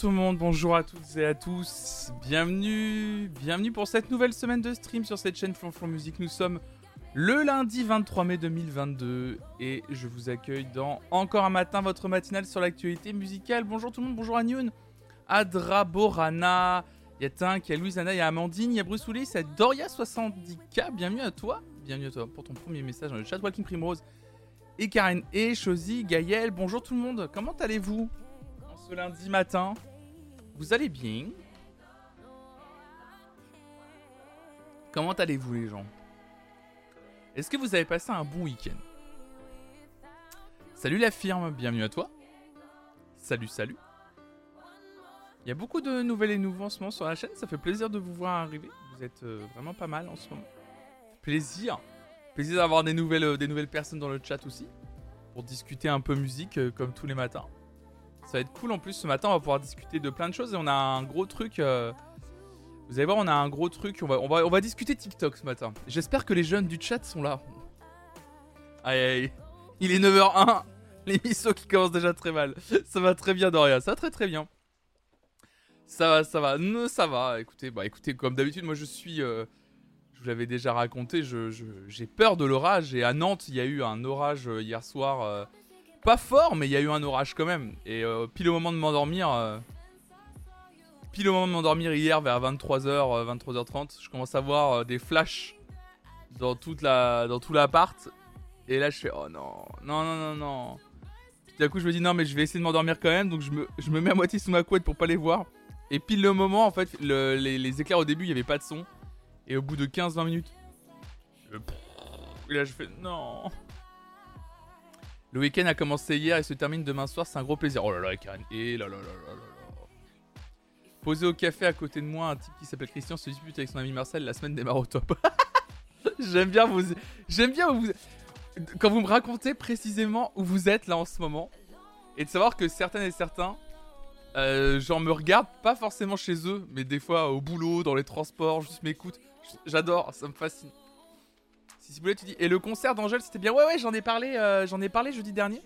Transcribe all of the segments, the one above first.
Bonjour tout le monde, bonjour à toutes et à tous, bienvenue, bienvenue pour cette nouvelle semaine de stream sur cette chaîne Flonflon Musique. Nous sommes le lundi 23 mai 2022 et je vous accueille dans Encore un matin, votre matinale sur l'actualité musicale. Bonjour tout le monde, bonjour à Nyoun, à Draborana, il y a Tink, il y a Louise Anna, il y a Amandine, il y a Bruce Willis, il y a Doria70K, bienvenue à toi, bienvenue à toi pour ton premier message dans le chat Walking Primrose et Karen et Chosy, Gaël, bonjour tout le monde, comment allez-vous ce lundi matin? Vous allez bien? Comment allez-vous les gens? Est-ce que vous avez passé un bon week-end? Salut la firme, bienvenue à toi. Salut, salut. Il y a beaucoup de nouvelles et nouveaux en sur la chaîne, ça fait plaisir de vous voir arriver. Vous êtes euh, vraiment pas mal en ce moment. Plaisir. Plaisir d'avoir des nouvelles, euh, des nouvelles personnes dans le chat aussi. Pour discuter un peu musique euh, comme tous les matins. Ça va être cool en plus. Ce matin, on va pouvoir discuter de plein de choses et on a un gros truc. euh, Vous allez voir, on a un gros truc. On va, on va, on va discuter TikTok ce matin. J'espère que les jeunes du chat sont là. Aïe aïe. Il est 9h01. L'émission qui commence déjà très mal. Ça va très bien, Doria. Ça va très très bien. Ça va, ça va. Ça va. Écoutez, bah écoutez, comme d'habitude, moi je suis. euh, je vous l'avais déjà raconté. Je, je- j'ai peur de l'orage. Et à Nantes, il y a eu un orage euh, hier soir. Pas fort, mais il y a eu un orage quand même. Et euh, pile au moment de m'endormir, euh, pile au moment de m'endormir hier vers 23h, 23h30, je commence à voir euh, des flashs dans toute la, dans tout l'appart. Et là, je fais oh non, non, non, non, non. Puis d'un coup, je me dis non, mais je vais essayer de m'endormir quand même. Donc je me, je me mets à moitié sous ma couette pour pas les voir. Et pile le moment, en fait, le- les, éclairs au début, il y avait pas de son. Et au bout de 15-20 minutes, et là, je fais non. Le week-end a commencé hier et se termine demain soir, c'est un gros plaisir. Oh là là, Karen. Et là là là là là. Posé au café à côté de moi, un type qui s'appelle Christian se dispute avec son ami Marcel, la semaine démarre au top. J'aime bien vous. J'aime bien vous. Quand vous me racontez précisément où vous êtes là en ce moment. Et de savoir que certaines et certains. Euh, genre me regardent pas forcément chez eux, mais des fois au boulot, dans les transports, juste m'écoutent. J'adore, ça me fascine. Et le concert d'Angèle, c'était bien. Ouais, ouais, j'en ai parlé, euh, j'en ai parlé jeudi dernier.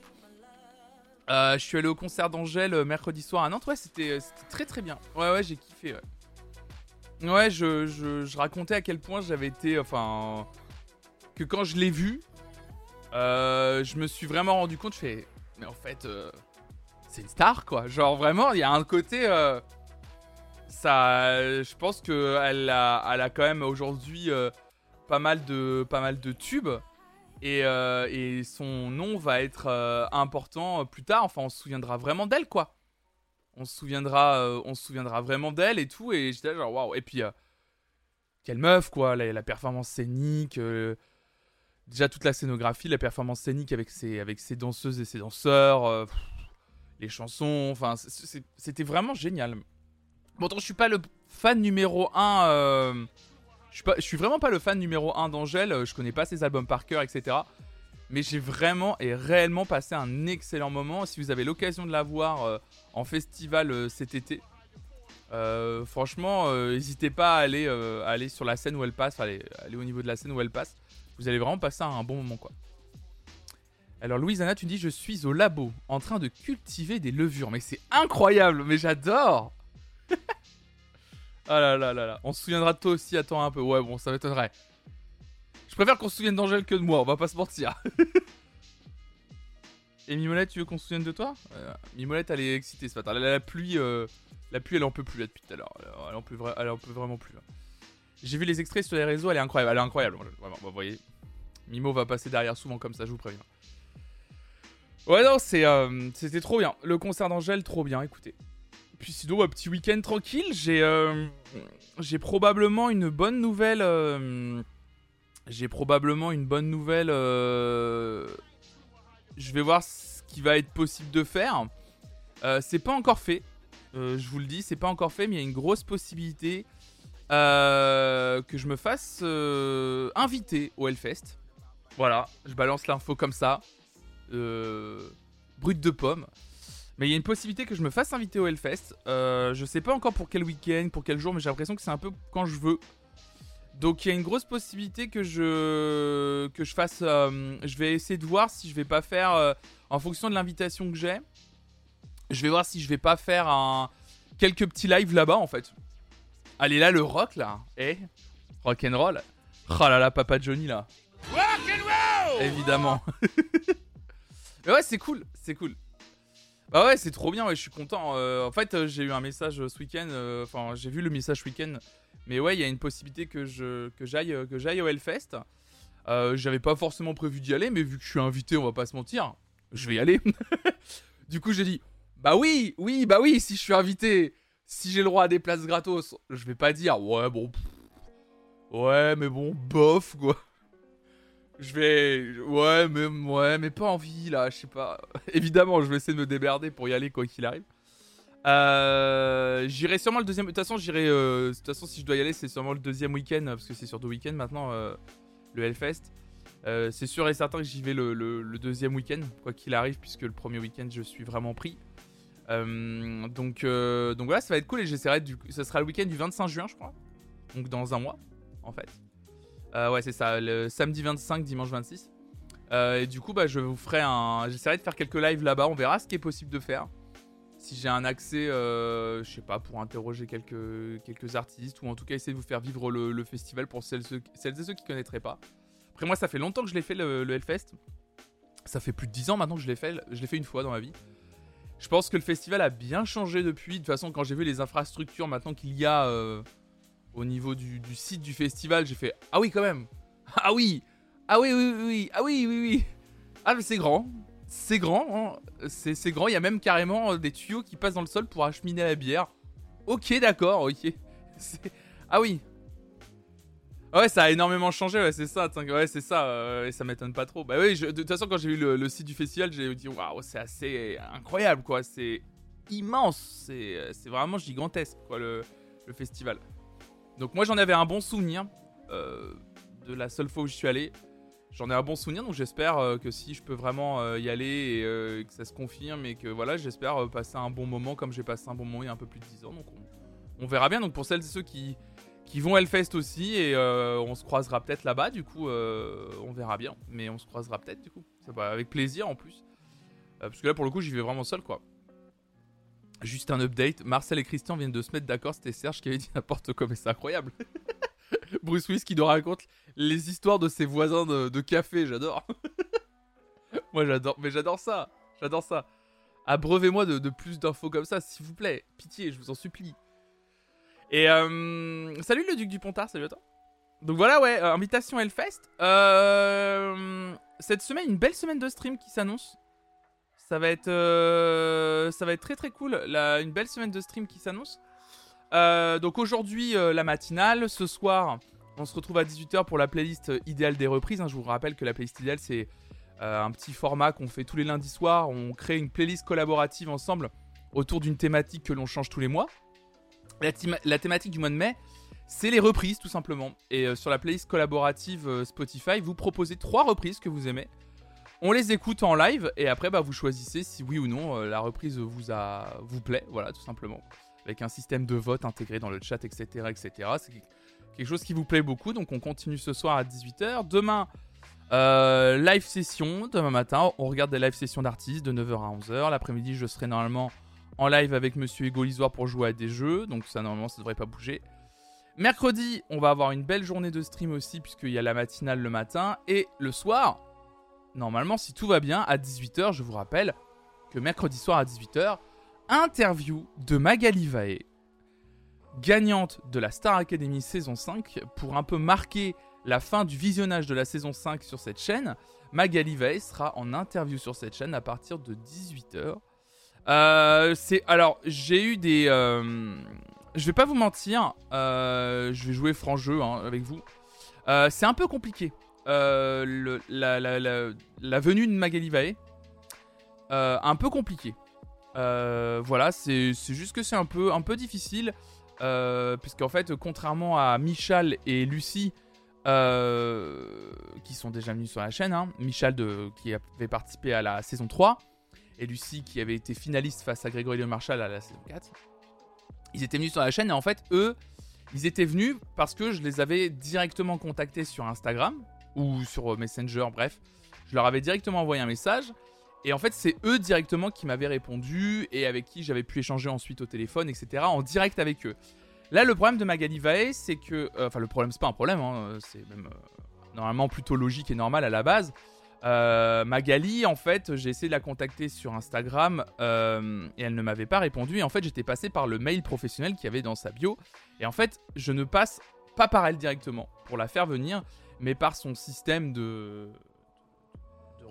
Euh, je suis allé au concert d'Angèle euh, mercredi soir à Nantes. Ouais, c'était, très très bien. Ouais, ouais, j'ai kiffé. Ouais, je, je, racontais à quel point j'avais été, enfin, que quand je l'ai vu, euh, je me suis vraiment rendu compte. Je fais, mais en fait, c'est une star, quoi. Genre vraiment, il y a un côté. ça, je pense que elle a, elle a quand même aujourd'hui pas mal de, pas mal de tubes. Et, euh, et son nom va être euh, important plus tard. Enfin, on se souviendra vraiment d'elle, quoi. On se souviendra, euh, on se souviendra vraiment d'elle et tout. Et j'étais genre, waouh. Et puis, quelle meuf, quoi. La, performance scénique. déjà, toute la scénographie, la performance scénique avec ses, avec ses danseuses et ses danseurs. les chansons. Enfin, c'était vraiment génial. Bon, je suis pas le fan numéro 1. Je, suis suis vraiment pas le fan numéro 1 d'Angèle. euh, Je connais pas ses albums par cœur, etc. Mais j'ai vraiment et réellement passé un excellent moment. Si vous avez l'occasion de la voir euh, en festival euh, cet été, franchement, n'hésitez pas à aller, aller sur la scène où elle passe, aller, aller au niveau de la scène où elle passe. Vous allez vraiment passer un bon moment, quoi. Alors, Louise-Anna, tu dis Je suis au labo en train de cultiver des levures. Mais c'est incroyable, mais j'adore Ah là là là là. On se souviendra de toi aussi, attends un peu. Ouais, bon, ça m'étonnerait. Je préfère qu'on se souvienne d'Angèle que de moi, on va pas se mentir. Et Mimolette, tu veux qu'on se souvienne de toi Euh, Mimolette, elle est excitée ce matin. La, pluie, euh, la pluie, elle en peut plus là depuis tout à l'heure. Elle, en peut, vraiment plus. là. J'ai vu les extraits sur les réseaux, elle est incroyable. Elle est incroyable, vraiment. Vous voyez, Mimo va passer derrière souvent comme ça, je vous préviens. Ouais, non, euh, c'était trop bien. Le concert d'Angèle, trop bien, écoutez. Puis sinon, un petit week-end tranquille. J'ai, euh, probablement une bonne nouvelle. euh, j'ai probablement une bonne nouvelle. euh, je vais voir ce qui va être possible de faire. Euh, c'est pas encore fait. Euh, je vous le dis, c'est pas encore fait, mais il y a une grosse possibilité euh, que je me fasse euh, inviter au Hellfest. Voilà, je balance l'info comme ça. Euh, brut de pomme. Mais il y a une possibilité que je me fasse inviter au Hellfest. Euh, je sais pas encore pour quel week-end, pour quel jour, mais j'ai l'impression que c'est un peu quand je veux. Donc il y a une grosse possibilité que je que je fasse. euh, je vais essayer de voir si je vais pas faire euh, en fonction de l'invitation que j'ai. Je vais voir si je vais pas faire un quelques petits lives là-bas en fait. Allez là, le rock là. Eh Rock and roll. Oh là là, Papa Johnny là. Rock and roll Évidemment. Mais ouais, c'est cool, c'est cool. Bah ouais, c'est trop bien, ouais, je suis content. Euh, en fait, euh, j'ai eu un message euh, ce week-end. Enfin, j'ai vu le message ce week-end. Mais ouais, il y a une possibilité que j'aille que j'aille au Hellfest. J'avais pas forcément prévu d'y aller, mais vu que je suis invité, on va pas se mentir, je vais y aller. du coup, j'ai dit, bah oui, oui, bah oui, si je suis invité, si j'ai le droit à des places gratos, je vais pas dire, ouais, bon, ouais, mais bon, bof, quoi. Je vais. Ouais, mais, ouais, mais pas envie là, je sais pas. Évidemment, je vais essayer de me déberder pour y aller quoi qu'il arrive. Euh, j'irai sûrement le deuxième. De toute façon, j'irai. Euh, toute façon, si je dois y aller, c'est sûrement le deuxième week-end parce que c'est sur deux week-ends maintenant euh, le Hellfest. c'est sûr et certain que j'y vais le, deuxième week-end, quoi qu'il arrive, puisque le premier week-end je suis vraiment pris. donc, donc voilà, ça va être cool et j'essaierai du. Ça sera le week-end du 25 juin, je crois. Donc dans un mois, en fait. Euh, ouais, c'est ça, le samedi 25, dimanche 26. Euh, et du coup, bah, je vous ferai un. J'essaierai de faire quelques lives là-bas. On verra ce qui est possible de faire. Si j'ai un accès, euh, je sais pas, pour interroger quelques, artistes ou en tout cas essayer de vous faire vivre le, festival pour celles, et ceux qui connaîtraient pas. Après, moi, ça fait longtemps que je l'ai fait le, le, Hellfest. Ça fait plus de 10 ans maintenant que je l'ai fait. Je l'ai fait une fois dans ma vie. Je pense que le festival a bien changé depuis. De toute façon, quand j'ai vu les infrastructures maintenant qu'il y a au niveau du, site du festival, j'ai fait Ah oui, quand même Ah oui Ah oui, oui, oui, Ah oui, oui, oui Ah, mais c'est grand C'est grand, hein. c'est grand. Il y a même carrément euh, des tuyaux qui passent dans le sol pour acheminer la bière. Ok, d'accord, ok. Ah oui Ouais, ça a énormément changé, ouais, c'est ça, ouais, c'est ça, euh, et ça m'étonne pas trop. Bah oui, de toute façon, quand j'ai vu le, site du festival, j'ai dit, waouh, c'est assez incroyable, quoi, c'est immense, c'est vraiment gigantesque, quoi, le, le festival. Donc moi j'en avais un bon souvenir euh, de la seule fois où je suis allé. J'en ai un bon souvenir, donc j'espère euh, que si je peux vraiment euh, y aller et, que ça se confirme et que voilà, j'espère passer un bon moment comme j'ai passé un bon moment il y a un peu plus de 10 ans. Donc on, verra bien. Donc pour celles et ceux qui, vont à Hellfest aussi et on se croisera peut-être là-bas, du coup on verra bien. Mais on se croisera peut-être du coup. Ça va avec plaisir en plus. parce que là pour le coup j'y vais vraiment seul quoi. Juste un update, Marcel et Christian viennent de se mettre d'accord, c'était Serge qui avait dit n'importe quoi, mais c'est incroyable. Bruce Willis qui nous raconte les histoires de ses voisins de, café, j'adore. Moi j'adore, mais j'adore ça, j'adore ça. Abreuvez-moi de, plus d'infos comme ça, s'il vous plaît. Pitié, je vous en supplie. Et euh, salut le duc du Pontard, salut à toi. Donc voilà, ouais, euh, invitation Hellfest. Euh, cette semaine, une belle semaine de stream qui s'annonce. Ça va être, euh, ça va être très très cool. une belle semaine de stream qui s'annonce. Euh, donc aujourd'hui, euh, la matinale. Ce soir, on se retrouve à 18h pour la playlist idéale des reprises. Hein. Je vous rappelle que la playlist idéale, c'est un petit format qu'on fait tous les lundis soirs. On crée une playlist collaborative ensemble autour d'une thématique que l'on change tous les mois. La thématique du mois de mai, c'est les reprises tout simplement. Et sur la playlist collaborative Spotify, vous proposez trois reprises que vous aimez. On les écoute en live et après bah, vous choisissez si oui ou non euh, la reprise vous, plaît, voilà tout simplement. Avec un système de vote intégré dans le chat, etc. etc. C'est quelque chose qui vous plaît beaucoup, donc on continue ce soir à 18h. Demain, euh, live session, demain matin, on regarde des live sessions d'artistes de 9h à 11h. L'après-midi, je serai normalement en live avec Monsieur Hugo pour jouer à des jeux, donc ça normalement ça devrait pas bouger. Mercredi, on va avoir une belle journée de stream aussi, puisqu'il y a la matinale le matin. Et le soir, normalement, si tout va bien, à 18h, je vous rappelle que mercredi soir à 18h, interview de Magali Vae, gagnante de la Star Academy saison 5, pour un peu marquer la fin du visionnage de la saison 5 sur cette chaîne. Magali Vae sera en interview sur cette chaîne à partir de 18h. Euh, alors j'ai eu des, euh, je vais pas vous mentir, euh, je vais jouer franc jeu hein, avec vous. c'est un peu compliqué euh, la, venue de Magali Vae. Euh, un peu compliqué. Euh, voilà, c'est juste que c'est un peu, difficile. puisqu'en fait, contrairement à Michal et Lucie, qui sont déjà venus sur la chaîne, hein, Michal qui avait participé à la saison 3, et Lucie qui avait été finaliste face à Grégory Le Marchal à la saison 4, ils étaient venus sur la chaîne et en fait, eux, ils étaient venus parce que je les avais directement contactés sur Instagram ou sur Messenger, bref. Je leur avais directement envoyé un message Et en fait, c'est eux directement qui m'avaient répondu et avec qui j'avais pu échanger ensuite au téléphone, etc. en direct avec eux. Là, le problème de Magali Vae, c'est que. euh, Enfin, le problème, c'est pas un problème, hein, c'est même euh, normalement plutôt logique et normal à la base. Euh, Magali, en fait, j'ai essayé de la contacter sur Instagram euh, et elle ne m'avait pas répondu. Et en fait, j'étais passé par le mail professionnel qu'il y avait dans sa bio. Et en fait, je ne passe pas par elle directement pour la faire venir, mais par son système de,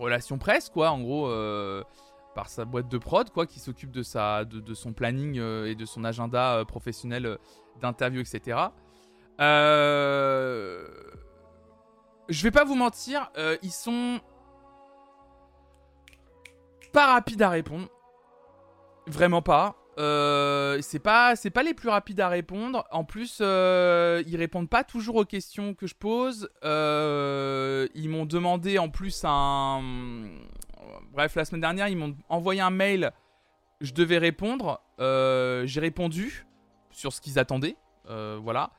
relations presse, quoi. En gros, euh, par sa boîte de prod, quoi, qui s'occupe de, sa, de, son planning euh, et de son agenda euh, professionnel d'interview, etc. Je vais pas vous mentir, ils sont pas rapides à répondre. Vraiment pas. Euh, c'est pas pas les plus rapides à répondre. En plus, euh, ils répondent pas toujours aux questions que je pose. Euh, ils m'ont demandé en plus un. Bref, la semaine dernière, ils m'ont envoyé un mail. Je devais répondre. J'ai répondu sur ce qu'ils attendaient. Voilà.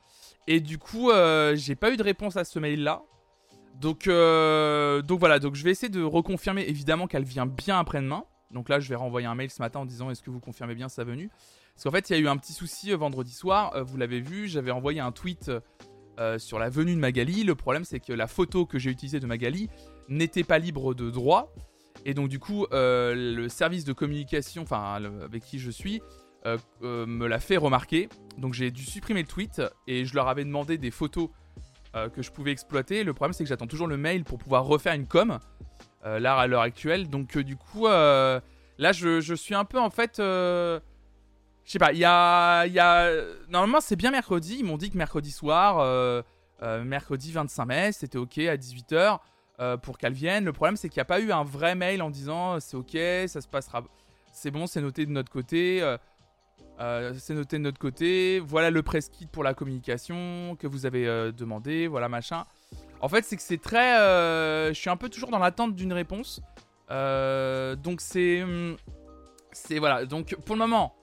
Et du coup, j'ai pas eu de réponse à ce mail-là. Donc, euh, donc voilà, donc je vais essayer de reconfirmer évidemment qu'elle vient bien après-demain. Donc là, je vais renvoyer un mail ce matin en disant est-ce que vous confirmez bien sa venue? Parce qu'en fait, il y a eu un petit souci euh, vendredi soir, euh, vous l'avez vu, j'avais envoyé un tweet euh, sur la venue de Magali. Le problème, c'est que la photo que j'ai utilisée de Magali n'était pas libre de droit. Et donc du coup, le service de communication, enfin avec qui je suis, me l'a fait remarquer. Donc j'ai dû supprimer le tweet et je leur avais demandé des photos que je pouvais exploiter. Le problème c'est que j'attends toujours le mail pour pouvoir refaire une com. Euh, là à l'heure actuelle. Donc euh, du coup, euh, là je, suis un peu en fait... je sais pas, il y a, y a... Normalement c'est bien mercredi, ils m'ont dit que mercredi soir, euh, mercredi 25 mai, c'était ok à 18h pour qu'elle vienne. Le problème c'est qu'il n'y a pas eu un vrai mail en disant c'est ok, ça se passera... C'est bon, c'est noté de notre côté. c'est noté de notre côté. Voilà le press kit pour la communication que vous avez demandé. Voilà machin. En fait, c'est que c'est très. euh, je suis un peu toujours dans l'attente d'une réponse. Euh, donc c'est. hum, C'est voilà. Donc pour le moment,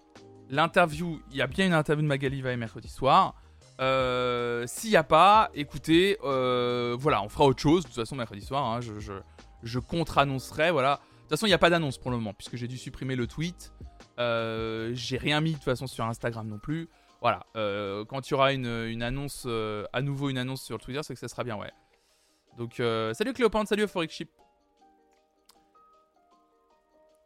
l'interview. Il y a bien une interview de Magali Vae mercredi soir. Euh, S'il n'y a pas, écoutez, voilà, on fera autre chose. De toute façon, mercredi soir, hein, je, je, je contre-annoncerai. Voilà. De toute façon, il n'y a pas d'annonce pour le moment, puisque j'ai dû supprimer le tweet. J'ai rien mis de toute façon sur Instagram non plus. Voilà, quand il y aura une, une annonce, à nouveau une annonce sur Twitter, c'est que ça sera bien, ouais. Donc, euh, salut Cléopâtre, salut Euphoric.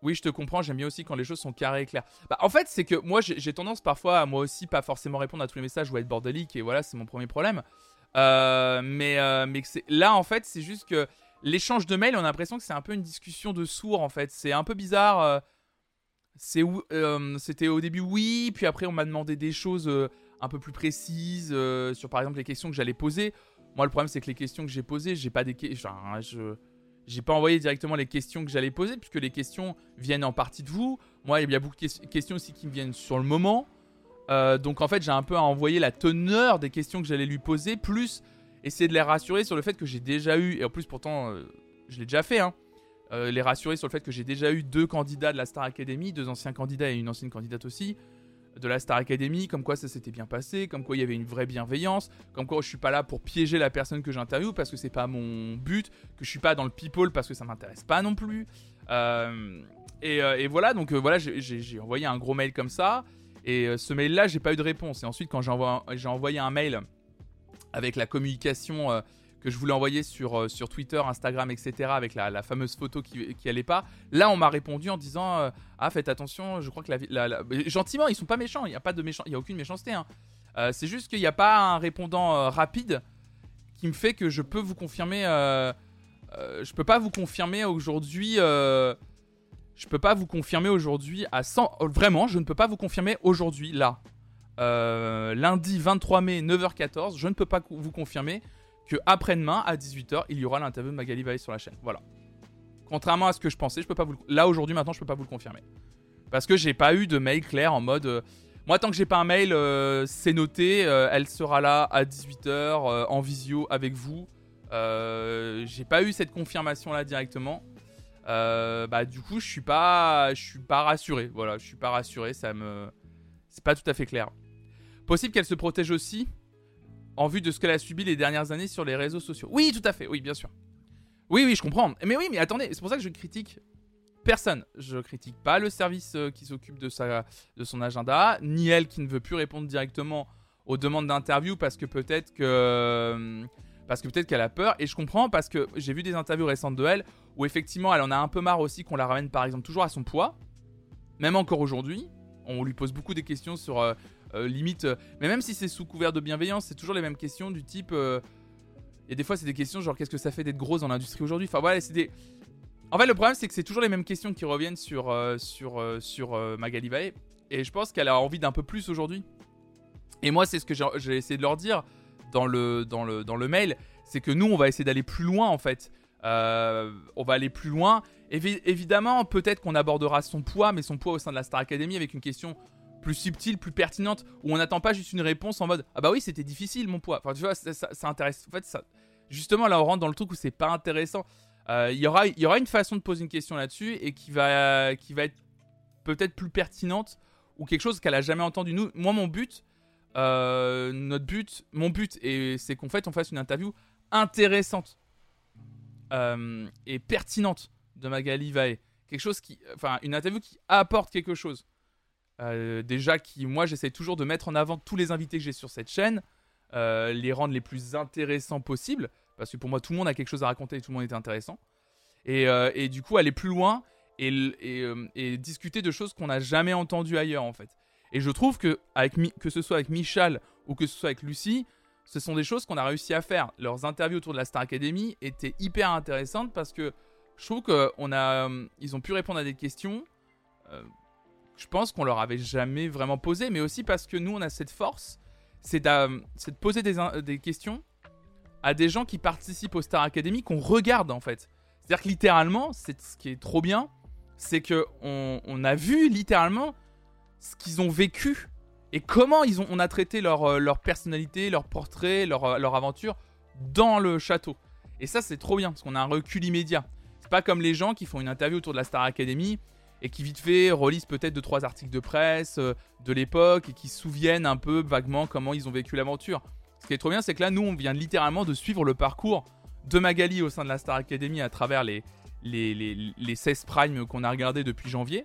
Oui, je te comprends, j'aime bien aussi quand les choses sont carrées et claires. Bah, en fait, c'est que moi, j'ai tendance parfois à moi aussi pas forcément répondre à tous les messages ou à être bordélique, et voilà, c'est mon premier problème. Euh, mais euh, mais là, en fait, c'est juste que l'échange de mails, on a l'impression que c'est un peu une discussion de sourds, en fait. C'est un peu bizarre. C'était au début oui, puis après on m'a demandé des choses un peu plus précises sur par exemple les questions que j'allais poser. Moi le problème c'est que les questions que j'ai posées, j'ai pas des je j'ai pas envoyé directement les questions que j'allais poser puisque les questions viennent en partie de vous. Moi il y a beaucoup de ques- questions aussi qui me viennent sur le moment. Euh, donc en fait j'ai un peu à envoyer la teneur des questions que j'allais lui poser plus essayer de les rassurer sur le fait que j'ai déjà eu et en plus pourtant euh, je l'ai déjà fait hein euh, les rassurer sur le fait que j'ai déjà eu deux candidats de la Star Academy, deux anciens candidats et une ancienne candidate aussi de la Star Academy, comme quoi ça s'était bien passé, comme quoi il y avait une vraie bienveillance, comme quoi je suis pas là pour piéger la personne que j'interviewe parce que c'est pas mon but, que je suis pas dans le people parce que ça m'intéresse pas non plus. Euh, et, euh, et voilà, donc euh, voilà, j'ai- envoyé un gros mail comme ça, et ce mail-là, j'ai pas eu de réponse. Et ensuite, quand j'ai envoyé, un mail avec la communication que je voulais envoyer sur, euh, sur Twitter, Instagram, etc., avec la, fameuse photo qui, qui pas. Là, on m'a répondu en disant euh, Ah, faites attention, je crois que la. la- Gentiment, ils sont pas méchants, il n'y a, pas de a aucune méchanceté. hein. Euh, c'est juste qu'il n'y a pas un répondant rapide qui me fait que je peux vous confirmer. je peux pas vous confirmer aujourd'hui. je peux pas vous confirmer aujourd'hui à 100. euh, Vraiment, je ne peux pas vous confirmer aujourd'hui, là. Lundi 23 mai, 9h14, je ne peux pas vous confirmer que après-demain à 18h, il y aura l'interview de Magali Valle sur la chaîne. Voilà. Contrairement à ce que je pensais, je peux pas vous là aujourd'hui maintenant, je peux pas vous le confirmer. Parce que j'ai pas eu de mail clair en mode euh, moi tant que j'ai pas un mail euh, c'est noté, euh, elle sera là à 18h en visio avec vous. J'ai pas eu cette confirmation là directement. Bah du coup, je suis pas je suis pas rassuré. Voilà, je suis pas rassuré, ça me c'est pas tout à fait clair. Possible qu'elle se protège aussi en vue de ce qu'elle a subi les dernières années sur les réseaux sociaux. Oui, tout à fait, oui, bien sûr. Oui, oui, je comprends. Mais oui, mais attendez, c'est pour ça que je critique personne. Je critique pas le service euh, qui s'occupe de, de son agenda, ni elle qui ne veut plus répondre directement aux demandes d'interview parce que peut-être que euh, parce que peut-être qu'elle a peur et je comprends parce que j'ai vu des interviews récentes de elle où effectivement elle en a un peu marre aussi qu'on la ramène par exemple toujours à son poids même encore aujourd'hui on lui pose beaucoup des questions sur euh, limite mais même si c'est sous couvert de bienveillance c'est toujours les mêmes questions du type et des fois c'est des questions genre qu'est-ce que ça fait d'être grosse dans l'industrie aujourd'hui? Enfin voilà c'est des en fait, le problème, c'est que c'est toujours les mêmes questions qui reviennent sur, euh, sur, euh, sur euh, Magali Vae. Et je pense qu'elle a envie d'un peu plus aujourd'hui. Et moi, c'est ce que j'ai essayé de leur dire dans le, dans le, dans le mail. C'est que nous, on va essayer d'aller plus loin, en fait. on va aller plus loin. évidemment, peut-être qu'on abordera son poids, mais son poids au sein de la Star Academy avec une question plus subtile, plus pertinente, où on n'attend pas juste une réponse en mode Ah bah oui, c'était difficile mon poids. Enfin, tu vois, ça, ça intéresse. En fait, ça, justement, là, on rentre dans le truc où c'est pas intéressant. Euh, il y, aura, y aura une façon de poser une question là-dessus et qui va, qui va être peut-être plus pertinente ou quelque chose qu'elle a jamais entendu. Nous, moi, mon but, euh, notre but, mon but, c'est qu'en fait, on fasse une interview intéressante euh, et pertinente de Magali Vae. Quelque chose qui, enfin, une interview qui apporte quelque chose. Déjà, qui, moi, j'essaie toujours de mettre en avant tous les invités que j'ai sur cette chaîne, les rendre les plus intéressants possibles. Parce que pour moi, tout le monde a quelque chose à raconter et tout le monde est intéressant. Et, euh, et du coup, aller plus loin et, et, euh, discuter de choses qu'on n'a jamais entendues ailleurs, en fait. Et je trouve que, avec, que ce soit avec Michal ou que ce soit avec Lucie, ce sont des choses qu'on a réussi à faire. Leurs interviews autour de la Star Academy étaient hyper intéressantes parce que je trouve qu'ils a, euh, ils ont pu répondre à des questions. Je pense qu'on leur avait jamais vraiment posé, mais aussi parce que nous, on a cette force, c'est de, poser des, questions à des gens qui participent au Star Academy qu'on regarde en fait. C'est-à-dire que littéralement, c'est ce qui est trop bien, c'est que on, a vu littéralement ce qu'ils ont vécu et comment ils ont, on a traité leur, euh, personnalité, leur portrait, leur, euh, leur aventure dans le château. Et ça, c'est trop bien parce qu'on a un recul immédiat. C'est pas comme les gens qui font une interview autour de la Star Academy et qui vite fait relisent peut-être deux trois articles de presse euh, de l'époque et qui se souviennent un peu vaguement comment ils ont vécu l'aventure. Ce qui est trop bien, c'est que là, nous, on vient littéralement de suivre le parcours de Magali au sein de la Star Academy à travers les, les, les, 16 primes qu'on a regardé depuis janvier.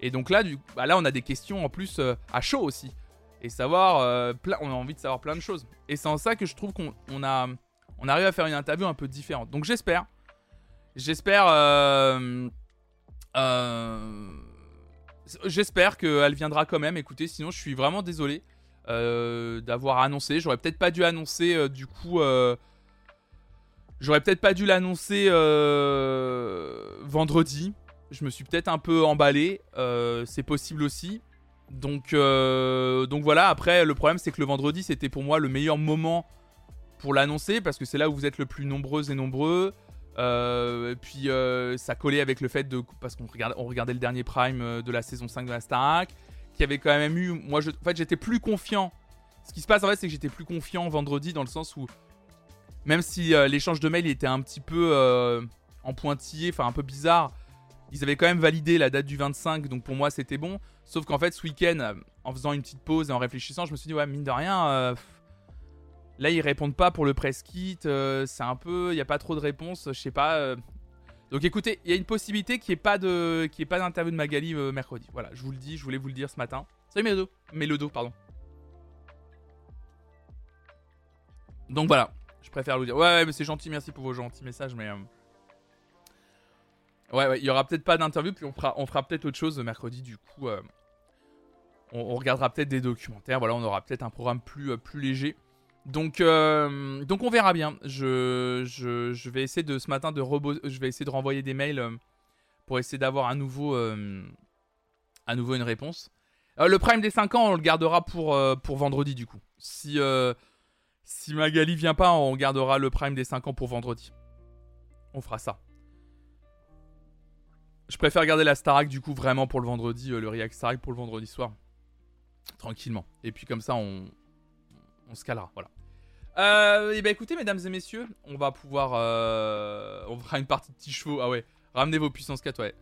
Et donc là, du, bah là, on a des questions en plus euh, à chaud aussi. Et savoir, euh, on a envie de savoir plein de choses. Et c'est en ça que je trouve qu'on on a, on arrive à faire une interview un peu différente. Donc j'espère, j'espère, j'espère qu'elle viendra quand même. Écoutez, sinon je suis vraiment désolé. Euh, d'avoir annoncé. J'aurais peut-être pas dû annoncer euh, du coup. Euh, j'aurais peut-être pas dû l'annoncer vendredi. Je me suis peut-être un peu emballé. c'est possible aussi. Donc, donc voilà. Après, le problème c'est que le vendredi c'était pour moi le meilleur moment pour l'annoncer parce que c'est là où vous êtes le plus nombreux et nombreux. Et puis ça collait avec le fait de parce qu'on regardait, on regardait le dernier prime de la saison 5 de la Starac qui avait quand même eu. Moi, en fait, j'étais plus confiant. Ce qui se passe en fait, c'est que j'étais plus confiant vendredi dans le sens où, même si euh, l'échange de mails était un petit peu euh, en pointillé, enfin un peu bizarre, ils avaient quand même validé la date du 25, donc pour moi c'était bon. Sauf qu'en fait, ce week-end, euh, en faisant une petite pause et en réfléchissant, je me suis dit, ouais, mine de rien, là ils répondent pas pour le press kit, c'est un peu, il n'y a pas trop de réponses, je sais pas. Donc écoutez, il y a une possibilité qu'il n'y ait pas d'interview de Magali euh, mercredi. Voilà, je vous le dis, je voulais vous le dire ce matin. Salut Melodo, Melodo, pardon. Donc voilà, je préfère vous dire. Ouais, mais c'est gentil, merci pour vos gentils messages, mais euh, ouais, ouais, il y aura peut-être pas d'interview, puis on fera, peut-être autre chose mercredi. Du coup, euh, on, regardera peut-être des documentaires. Voilà, on aura peut-être un programme plus léger. Donc, euh, donc on verra bien. Je, vais essayer de ce matin de je vais essayer de renvoyer des mails euh, pour essayer d'avoir à nouveau, euh, une réponse. le prime des 5 ans, on le gardera pour, pour vendredi du coup. Si, si Magali vient pas, on gardera le prime des 5 ans pour vendredi. On fera ça. Je préfère garder la Starac du coup vraiment pour le vendredi, le React Starac pour le vendredi soir. Tranquillement. Et puis comme ça, on, on se calera. Voilà. Euh, et bah écoutez, mesdames et messieurs, on va pouvoir. Euh, on fera une partie de petits chevaux. Ah ouais, ramenez vos puissances 4, ouais.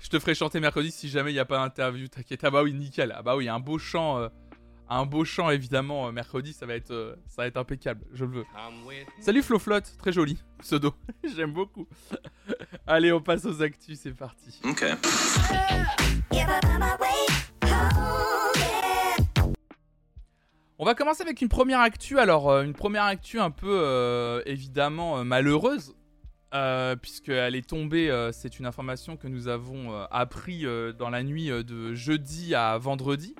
Je te ferai chanter mercredi si jamais il n'y a pas d'interview, t'inquiète. Ah bah oui, nickel. Ah bah oui, un beau chant. Euh, un beau chant évidemment euh, mercredi, ça va être, ça va être impeccable, je le veux. Salut Floflot, très joli pseudo, j'aime beaucoup. Allez, on passe aux actus, c'est parti. Ok. On va commencer avec une première actu. Alors, euh, une première actu un peu euh, évidemment euh, malheureuse, puisqu'elle est tombée. c'est une information que nous avons appris dans la nuit de jeudi à vendredi.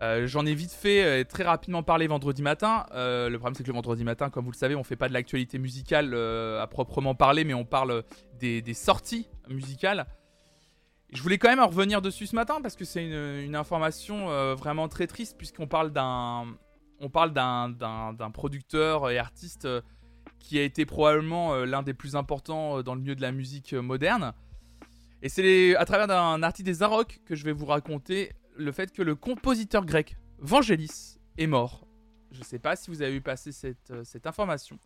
J'en ai vite fait euh, très rapidement parler vendredi matin. Le problème, c'est que le vendredi matin, comme vous le savez, on fait pas de l'actualité musicale à proprement parler, mais on parle des sorties musicales. Je voulais quand même en revenir dessus ce matin parce que c'est une, information euh, vraiment très triste puisqu'on parle d'un on parle d'un- producteur et artiste euh, qui a été probablement euh, l'un des plus importants dans le milieu de la musique moderne. Et c'est à travers d'un article des Arocs que je vais vous raconter le fait que le compositeur grec Vangelis est mort. Je sais pas si vous avez vu passer cette, cette information.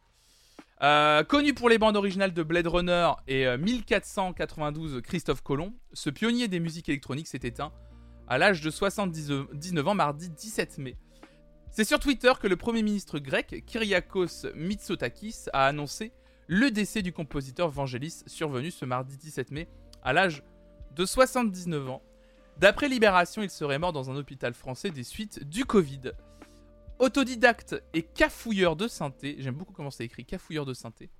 Euh, connu pour les bandes originales de Blade Runner et euh, 1492 Christophe Colomb, ce pionnier des musiques électroniques s'est éteint à l'âge de 79 ans mardi 17 mai. C'est sur Twitter que le Premier ministre grec Kyriakos Mitsotakis a annoncé le décès du compositeur Vangelis survenu ce mardi 17 mai à l'âge de 79 ans. D'après Libération, il serait mort dans un hôpital français des suites du Covid. Autodidacte et cafouilleur de synthé, j'aime beaucoup comment c'est écrit, cafouilleur de synthé.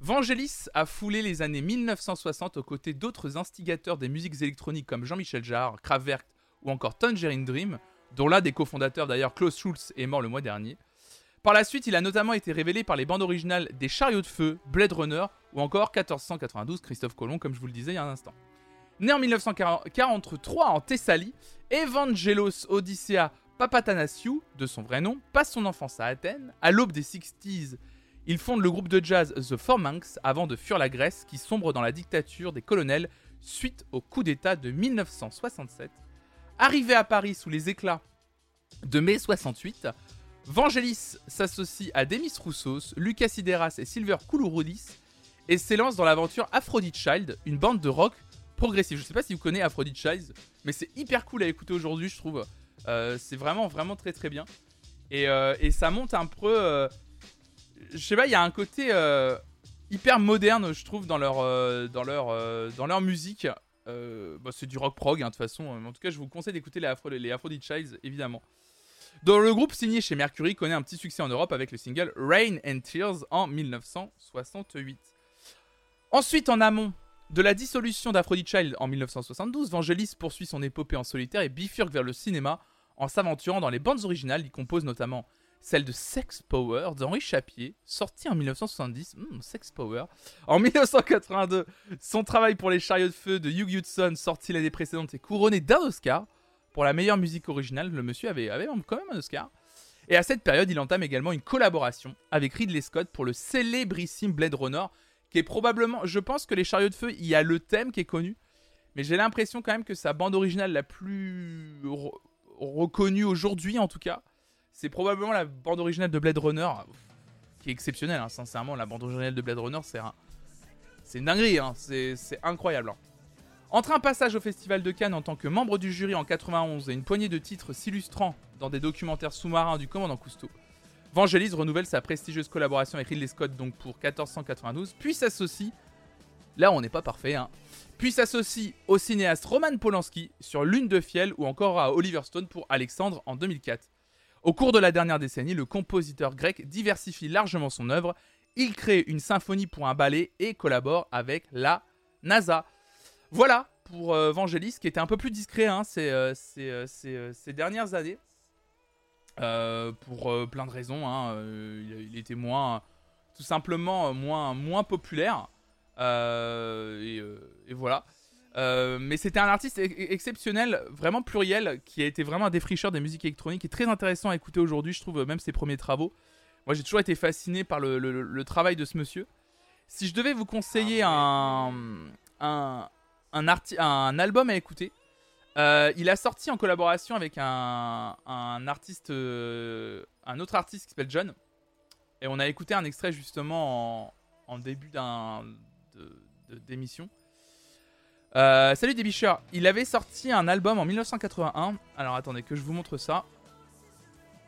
Vangelis a foulé les années 1960 aux côtés d'autres instigateurs des musiques électroniques comme Jean-Michel Jarre, Kraftwerk ou encore Tangerine Dream, dont l'un des cofondateurs d'ailleurs Klaus Schulz est mort le mois dernier. Par la suite, il a notamment été révélé par les bandes originales des Chariots de Feu, Blade Runner ou encore 1492 Christophe Colomb, comme je vous le disais il y a un instant. Né en 1943 en Thessalie, Evangelos Odysseas Papatanasiou, de son vrai nom, passe son enfance à Athènes. À l'aube des 60s, il fonde le groupe de jazz The Phalanx avant de fuir la Grèce qui sombre dans la dictature des colonels suite au coup d'État de 1967. Arrivé à Paris sous les éclats de mai 68, Vangelis s'associe à Demis Roussos, Lucas Sideras et Silver Koulouroudis et s'élance dans l'aventure Aphrodite Child, une bande de rock progressif. Je sais pas si vous connaissez Aphrodite Child, mais c'est hyper cool à écouter aujourd'hui, je trouve. Euh, c'est vraiment, vraiment très, très bien. Et, euh, et ça monte un peu. euh, je sais pas, il y a un côté hyper moderne, je trouve, dans leur, dans leur, dans leur musique. Bah, c'est du rock prog, hein, de toute façon. En tout cas, je vous conseille d'écouter les, Afro les Aphrodite Childs, évidemment. Dans le groupe signé chez Mercury connaît un petit succès en Europe avec le single Rain and Tears en 1968. Ensuite, en amont de la dissolution d'Aphrodite Child en 1972, Vangelis poursuit son épopée en solitaire et bifurque vers le cinéma en s'aventurant dans les bandes originales. Il compose notamment celle de Sex Power d'Henri Chapier, sortie en 1970. Hmm, Sex Power. En 1982, son travail pour les chariots de feu de Hugh Hudson, sorti l'année précédente, est couronné d'un Oscar. Pour la meilleure musique originale, le monsieur avait, avait quand même un Oscar. Et à cette période, il entame également une collaboration avec Ridley Scott pour le célébrissime Blade Runner, qui est probablement, je pense que les chariots de feu, il y a le thème qui est connu, mais j'ai l'impression quand même que sa bande originale la plus re- reconnue aujourd'hui, en tout cas, c'est probablement la bande originale de Blade Runner, qui est exceptionnelle, hein, sincèrement, la bande originale de Blade Runner, c'est un... C'est une dinguerie, hein, c'est c'est incroyable. hein. Entre un passage au Festival de Cannes en tant que membre du jury en 91 et une poignée de titres s'illustrant dans des documentaires sous-marins du commandant Cousteau, Vangelis renouvelle sa prestigieuse collaboration avec Ridley Scott donc pour 1492, puis s'associe, là on n'est pas parfait, hein, puis s'associe au cinéaste Roman Polanski sur Lune de Fiel ou encore à Oliver Stone pour Alexandre en 2004. Au cours de la dernière décennie, le compositeur grec diversifie largement son œuvre, il crée une symphonie pour un ballet et collabore avec la NASA. Voilà pour euh, Vangelis qui était un peu plus discret hein, euh, euh, ces dernières années. Euh, pour euh, plein de raisons. hein, euh, il, était moins, tout simplement moins, moins populaire. Et, et voilà. Euh, mais c'était un artiste ex- exceptionnel, vraiment pluriel, qui a été vraiment un défricheur des musiques électroniques et très intéressant à écouter aujourd'hui, je trouve, même ses premiers travaux. Moi, j'ai toujours été fasciné par le, le- le travail de ce monsieur. Si je devais vous conseiller un, un, un, arti- un album à écouter, euh, il a sorti en collaboration avec un, un artiste, euh, un autre artiste qui s'appelle John. Et on a écouté un extrait justement en, début d'un d'émission. Euh, salut Débicheur, il avait sorti un album en 1981. Alors attendez que je vous montre ça.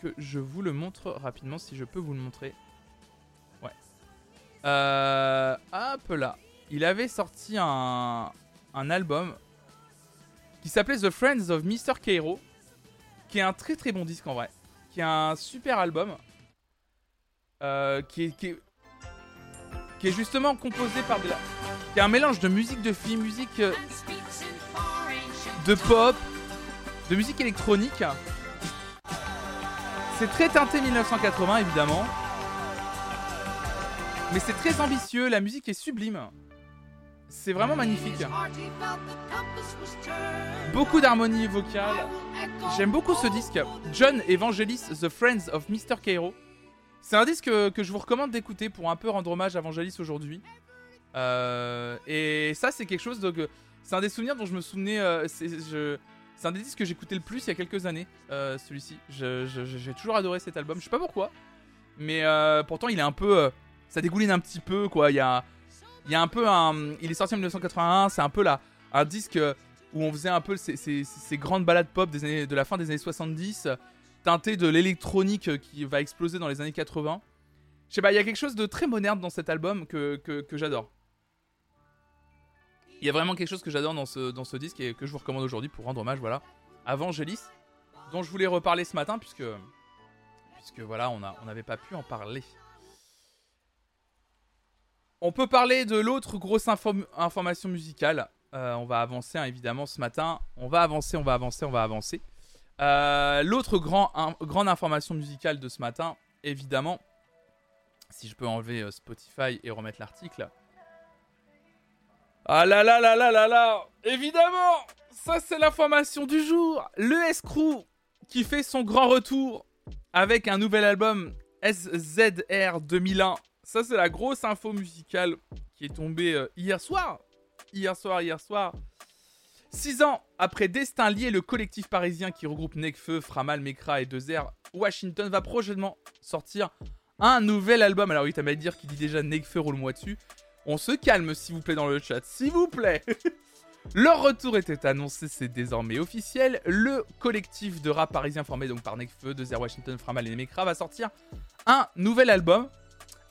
Que je vous le montre rapidement si je peux vous le montrer. Ouais. Euh, hop là. il avait sorti un, un album qui s'appelait The Friends of Mr. Cairo, qui est un très très bon disque en vrai, qui est un super album, euh, qui, est, justement composé par de la, qui est un mélange de musique de film, musique euh, de pop, de musique électronique. C'est très teinté 1980 évidemment. Mais c'est très ambitieux, la musique est sublime. C'est vraiment magnifique. Beaucoup d'harmonie vocale. J'aime beaucoup ce disque. John Evangelis, The Friends of Mr. Cairo. C'est un disque que, je vous recommande d'écouter pour un peu rendre hommage à Evangelis aujourd'hui. Euh, et ça, c'est quelque chose. C'est un des souvenirs dont je me souvenais. euh, c'est un des disques que j'écoutais le plus il y a quelques années, euh, celui-ci. J'ai toujours adoré cet album. Je sais pas pourquoi. Mais pourtant, il est un peu. ça dégouline un petit peu, quoi. Il y a, il y a un peu un. Il est sorti en 1981. C'est un peu là. Un disque où on faisait un peu ces, grandes balades pop des années, de la fin des années 70, euh, teintées de l'électronique qui va exploser dans les années 80. Je sais pas, il y a quelque chose de très moderne dans cet album que, que, j'adore. Il y a vraiment quelque chose que j'adore dans ce, dans ce disque et que je vous recommande aujourd'hui pour rendre hommage, voilà, à Vangelis, dont je voulais reparler ce matin puisque, puisque voilà, on a- on n'avait pas pu en parler. On peut parler de l'autre grosse info- information musicale. Euh, on va avancer hein, évidemment ce matin. On va avancer, on va avancer, on va avancer. Euh, l'autre grande information musicale de ce matin, évidemment, si je peux enlever euh, Spotify et remettre l'article. Ah là là là là là là Évidemment Ça c'est l'information du jour Le S-Crew qui fait son grand retour avec un nouvel album SZR 2001. Ça c'est la grosse info musicale qui est tombée euh, hier soir. Hier soir, hier soir. Six ans après Destin lié, le collectif parisien qui regroupe Nekfeu, Framal, Mekra et 2R, Washington va prochainement sortir un nouvel album. Alors oui, t'as mal dire qu'il dit déjà Nekfeu roule moi dessus. On se calme s'il vous plaît dans le chat, s'il vous plaît. Leur retour était annoncé, c'est désormais officiel. Le collectif de rap parisien formé donc par Nekfeu, 2R Washington, Framal et Mekra va sortir un nouvel album,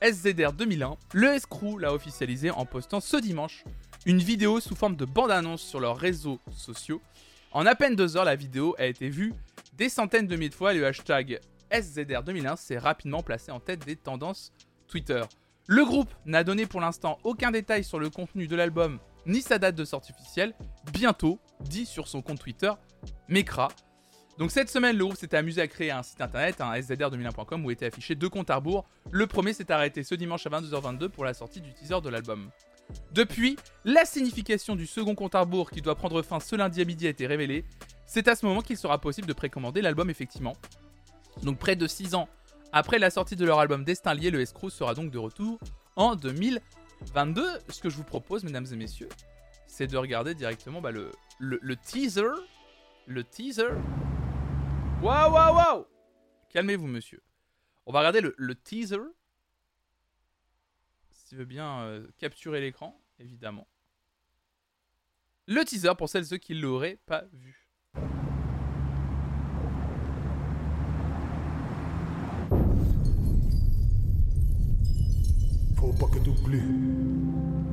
SZR 2001. Le S-Crew l'a officialisé en postant ce dimanche une vidéo sous forme de bande-annonce sur leurs réseaux sociaux. En à peine deux heures, la vidéo a été vue des centaines de milliers de fois et le hashtag SZR 2001 s'est rapidement placé en tête des tendances Twitter. Le groupe n'a donné pour l'instant aucun détail sur le contenu de l'album ni sa date de sortie officielle. Bientôt, dit sur son compte Twitter, Mekra. Donc cette semaine, le groupe s'était amusé à créer un site internet, un szdr2001.com, où étaient affichés deux comptes à rebours. Le premier s'est arrêté ce dimanche à 22h22 pour la sortie du teaser de l'album. Depuis, la signification du second compte à rebours qui doit prendre fin ce lundi à midi a été révélée. C'est à ce moment qu'il sera possible de précommander l'album effectivement. Donc près de 6 ans après la sortie de leur album Destin lié, le Escrew sera donc de retour en 2022. Ce que je vous propose, mesdames et messieurs, c'est de regarder directement bah, le teaser. Le teaser. Waouh, waouh, waouh Calmez-vous, monsieur. On va regarder le, teaser. Si tu veux bien euh, capturer l'écran, évidemment. Le teaser pour celles et ceux qui ne l'auraient pas vu. Faut pas que t'oublies.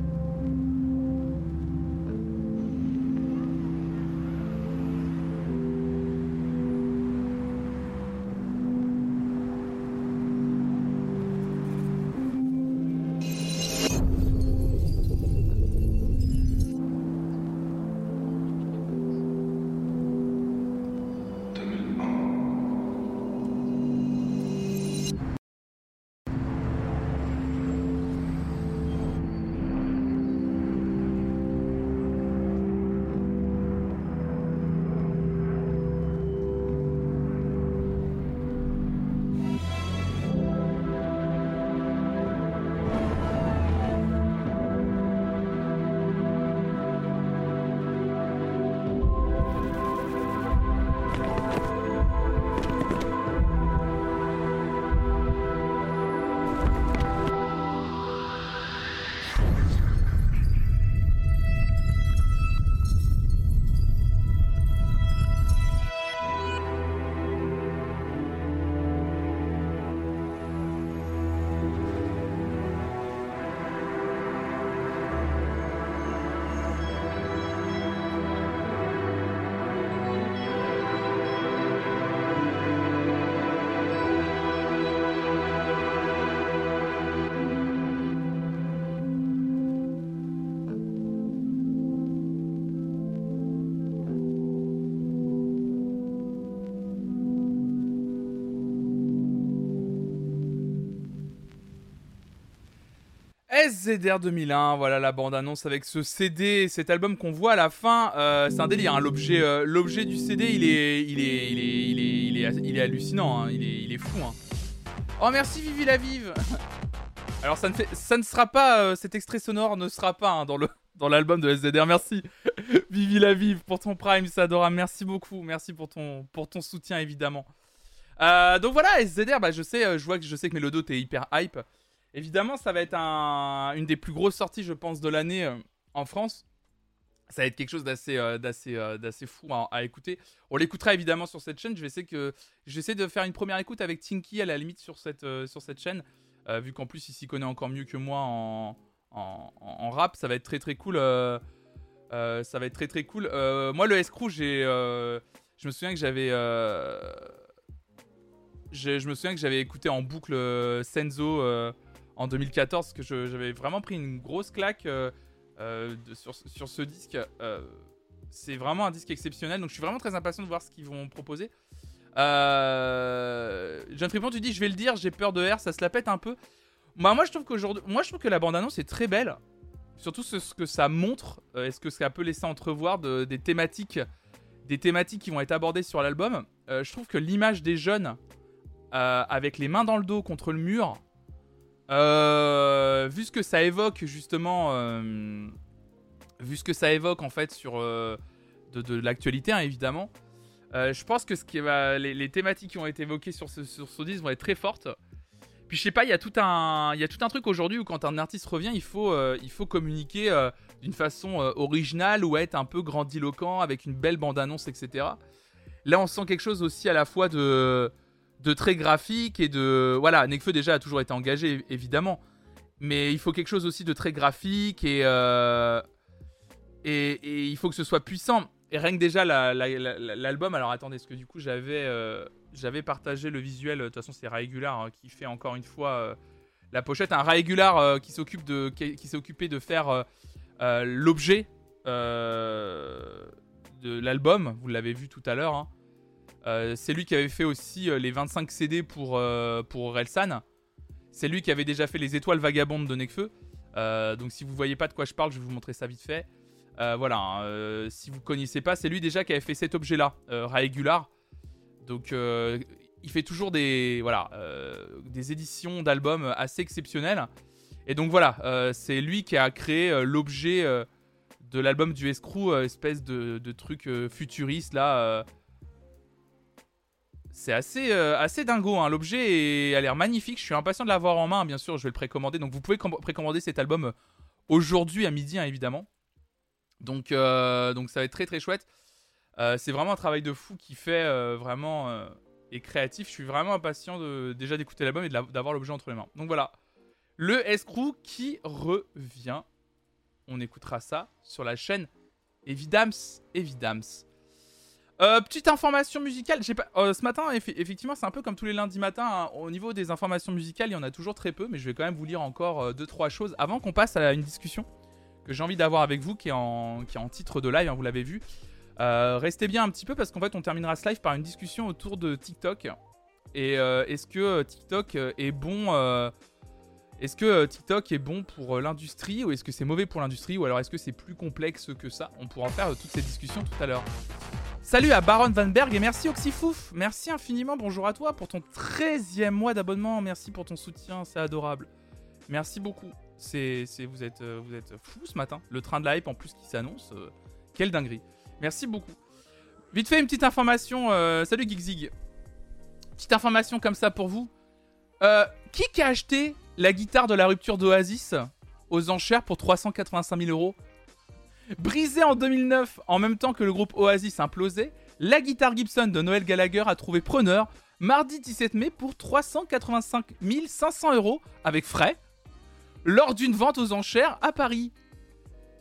SZR 2001, voilà la bande-annonce avec ce CD, cet album qu'on voit à la fin. Euh, c'est un délire, hein. l'objet, euh, l'objet du CD, il est, hallucinant, hein. il, est, fou. Hein. Oh merci Vivi la Vive Alors ça ne, fait, ça ne sera pas, euh, cet extrait sonore ne sera pas dans, l'album de SZR, merci Vivi la Vive pour ton prime, c'est adorable, merci beaucoup, merci pour ton, pour ton soutien évidemment. donc voilà, SZR, bah, je sais, je que je sais que Melodo t'es hyper hype. Évidemment, ça va être une des plus grosses sorties, je pense, de l'année euh, en France. Ça va être quelque chose d'assez, euh, euh, fou à, écouter. On l'écoutera évidemment sur cette chaîne. Je vais essayer que, de faire une première écoute avec Tinky à la limite sur cette, chaîne, vu qu'en plus il s'y connaît encore mieux que moi en, rap. Ça va être très très cool. ça va être très très cool. moi, le escrew, j'ai, je me souviens que j'avais je, me souviens que j'avais écouté en boucle Senzo en 2014 que j'avais vraiment pris une grosse claque euh, euh, sur, ce disque. Euh, c'est vraiment un disque exceptionnel, donc je suis vraiment très impatient de voir ce qu'ils vont proposer. John Fripon, tu dis, je vais le dire, j'ai peur de R, ça se la pète un peu. Bah, moi, je trouve qu'aujourd'hui, moi, je trouve que la bande-annonce est très belle. Surtout ce, que ça montre, est-ce que ça peut laisser entrevoir des thématiques, des thématiques qui vont être abordées sur l'album. je trouve que l'image des jeunes avec les mains dans le dos contre le mur, euh, vu ce que ça évoque justement, euh, vu ce que ça évoque en fait sur euh, de, l'actualité hein, évidemment, je pense que va, les, thématiques qui ont été évoquées sur ce, sur ce disque vont être très fortes. Puis je sais pas, il y a tout un, truc aujourd'hui où quand un artiste revient, il faut, il faut communiquer d'une façon originale ou être un peu grandiloquent avec une belle bande-annonce, etc. Là, on sent quelque chose aussi à la fois de de très graphique et de voilà Nekfeu déjà a toujours été engagé évidemment. Mais il faut quelque chose aussi de très graphique et euh, et, il faut que ce soit puissant. Et rien déjà l'album alors attendez parce que du coup j'avais euh, j'avais partagé le visuel. De toute façon c'est Raegular hein, qui fait encore une fois euh, la pochette. Un Raegular qui s'occupe de qui, s'est occupé de faire l'objet de l'album. Vous l'avez vu tout à l'heure hein. Euh, c'est lui qui avait fait aussi euh, les 25 CD pour, euh, pour Relsan. C'est lui qui avait déjà fait les étoiles vagabondes de Nekfeu. donc si vous voyez pas de quoi je parle, je vais vous montrer ça vite fait. voilà, hein, si vous connaissez pas, c'est lui déjà qui avait fait cet objet-là, Raegular. Donc il fait toujours des, voilà, des éditions d'albums assez exceptionnelles. Et donc voilà, c'est lui qui a créé l'objet de l'album du Escrew, espèce de truc futuriste là c'est assez, euh, assez dingo. Hein. L'objet a l'air magnifique. Je suis impatient de l'avoir en main. Bien sûr, je vais le précommander. Donc, vous pouvez précommander cet album euh, aujourd'hui à midi, hein, évidemment. Donc, euh, donc, ça va être très très chouette. c'est vraiment un travail de fou qui fait vraiment et créatif. Je suis vraiment impatient de, déjà d'écouter l'album et d'avoir l'objet entre les mains. Donc voilà, le Escrew qui revient. On écoutera ça sur la chaîne Evidams. Evidams. Euh, petite information musicale. Euh, ce matin, effectivement, c'est un peu comme tous les lundis matins. Hein. Au niveau des informations musicales, il y en a toujours très peu, mais je vais quand même vous lire encore 2 euh, choses avant qu'on passe à une discussion que j'ai envie d'avoir avec vous, qui est en, qui est en titre de live, hein, vous l'avez vu. restez bien un petit peu parce qu'en fait, on terminera ce live par une discussion autour de TikTok. Et est-ce que TikTok est bon Est-ce que TikTok est bon pour l'industrie ou est-ce que c'est mauvais pour l'industrie ou alors est-ce que c'est plus complexe que ça? On pourra en faire toutes ces discussions tout à l'heure. Salut à Baron Van Berg et merci Oxyfouf. Merci infiniment, bonjour à toi pour ton 13e mois d'abonnement. Merci pour ton soutien, c'est adorable. Merci beaucoup. C'est, vous êtes, euh, vous êtes fou ce matin. Le train de la hype en plus qui s'annonce. Euh, quelle dinguerie. Merci beaucoup. Vite fait, une petite information. Euh, salut Geekzig. Petite information comme ça pour vous. qui a acheté la guitare de la rupture d'Oasis aux enchères pour 385 000 euros? Brisée en 2009, en même temps que le groupe Oasis implosait, la guitare Gibson de Noël Gallagher a trouvé preneur mardi 17 mai pour 385 500 euros avec frais lors d'une vente aux enchères à Paris.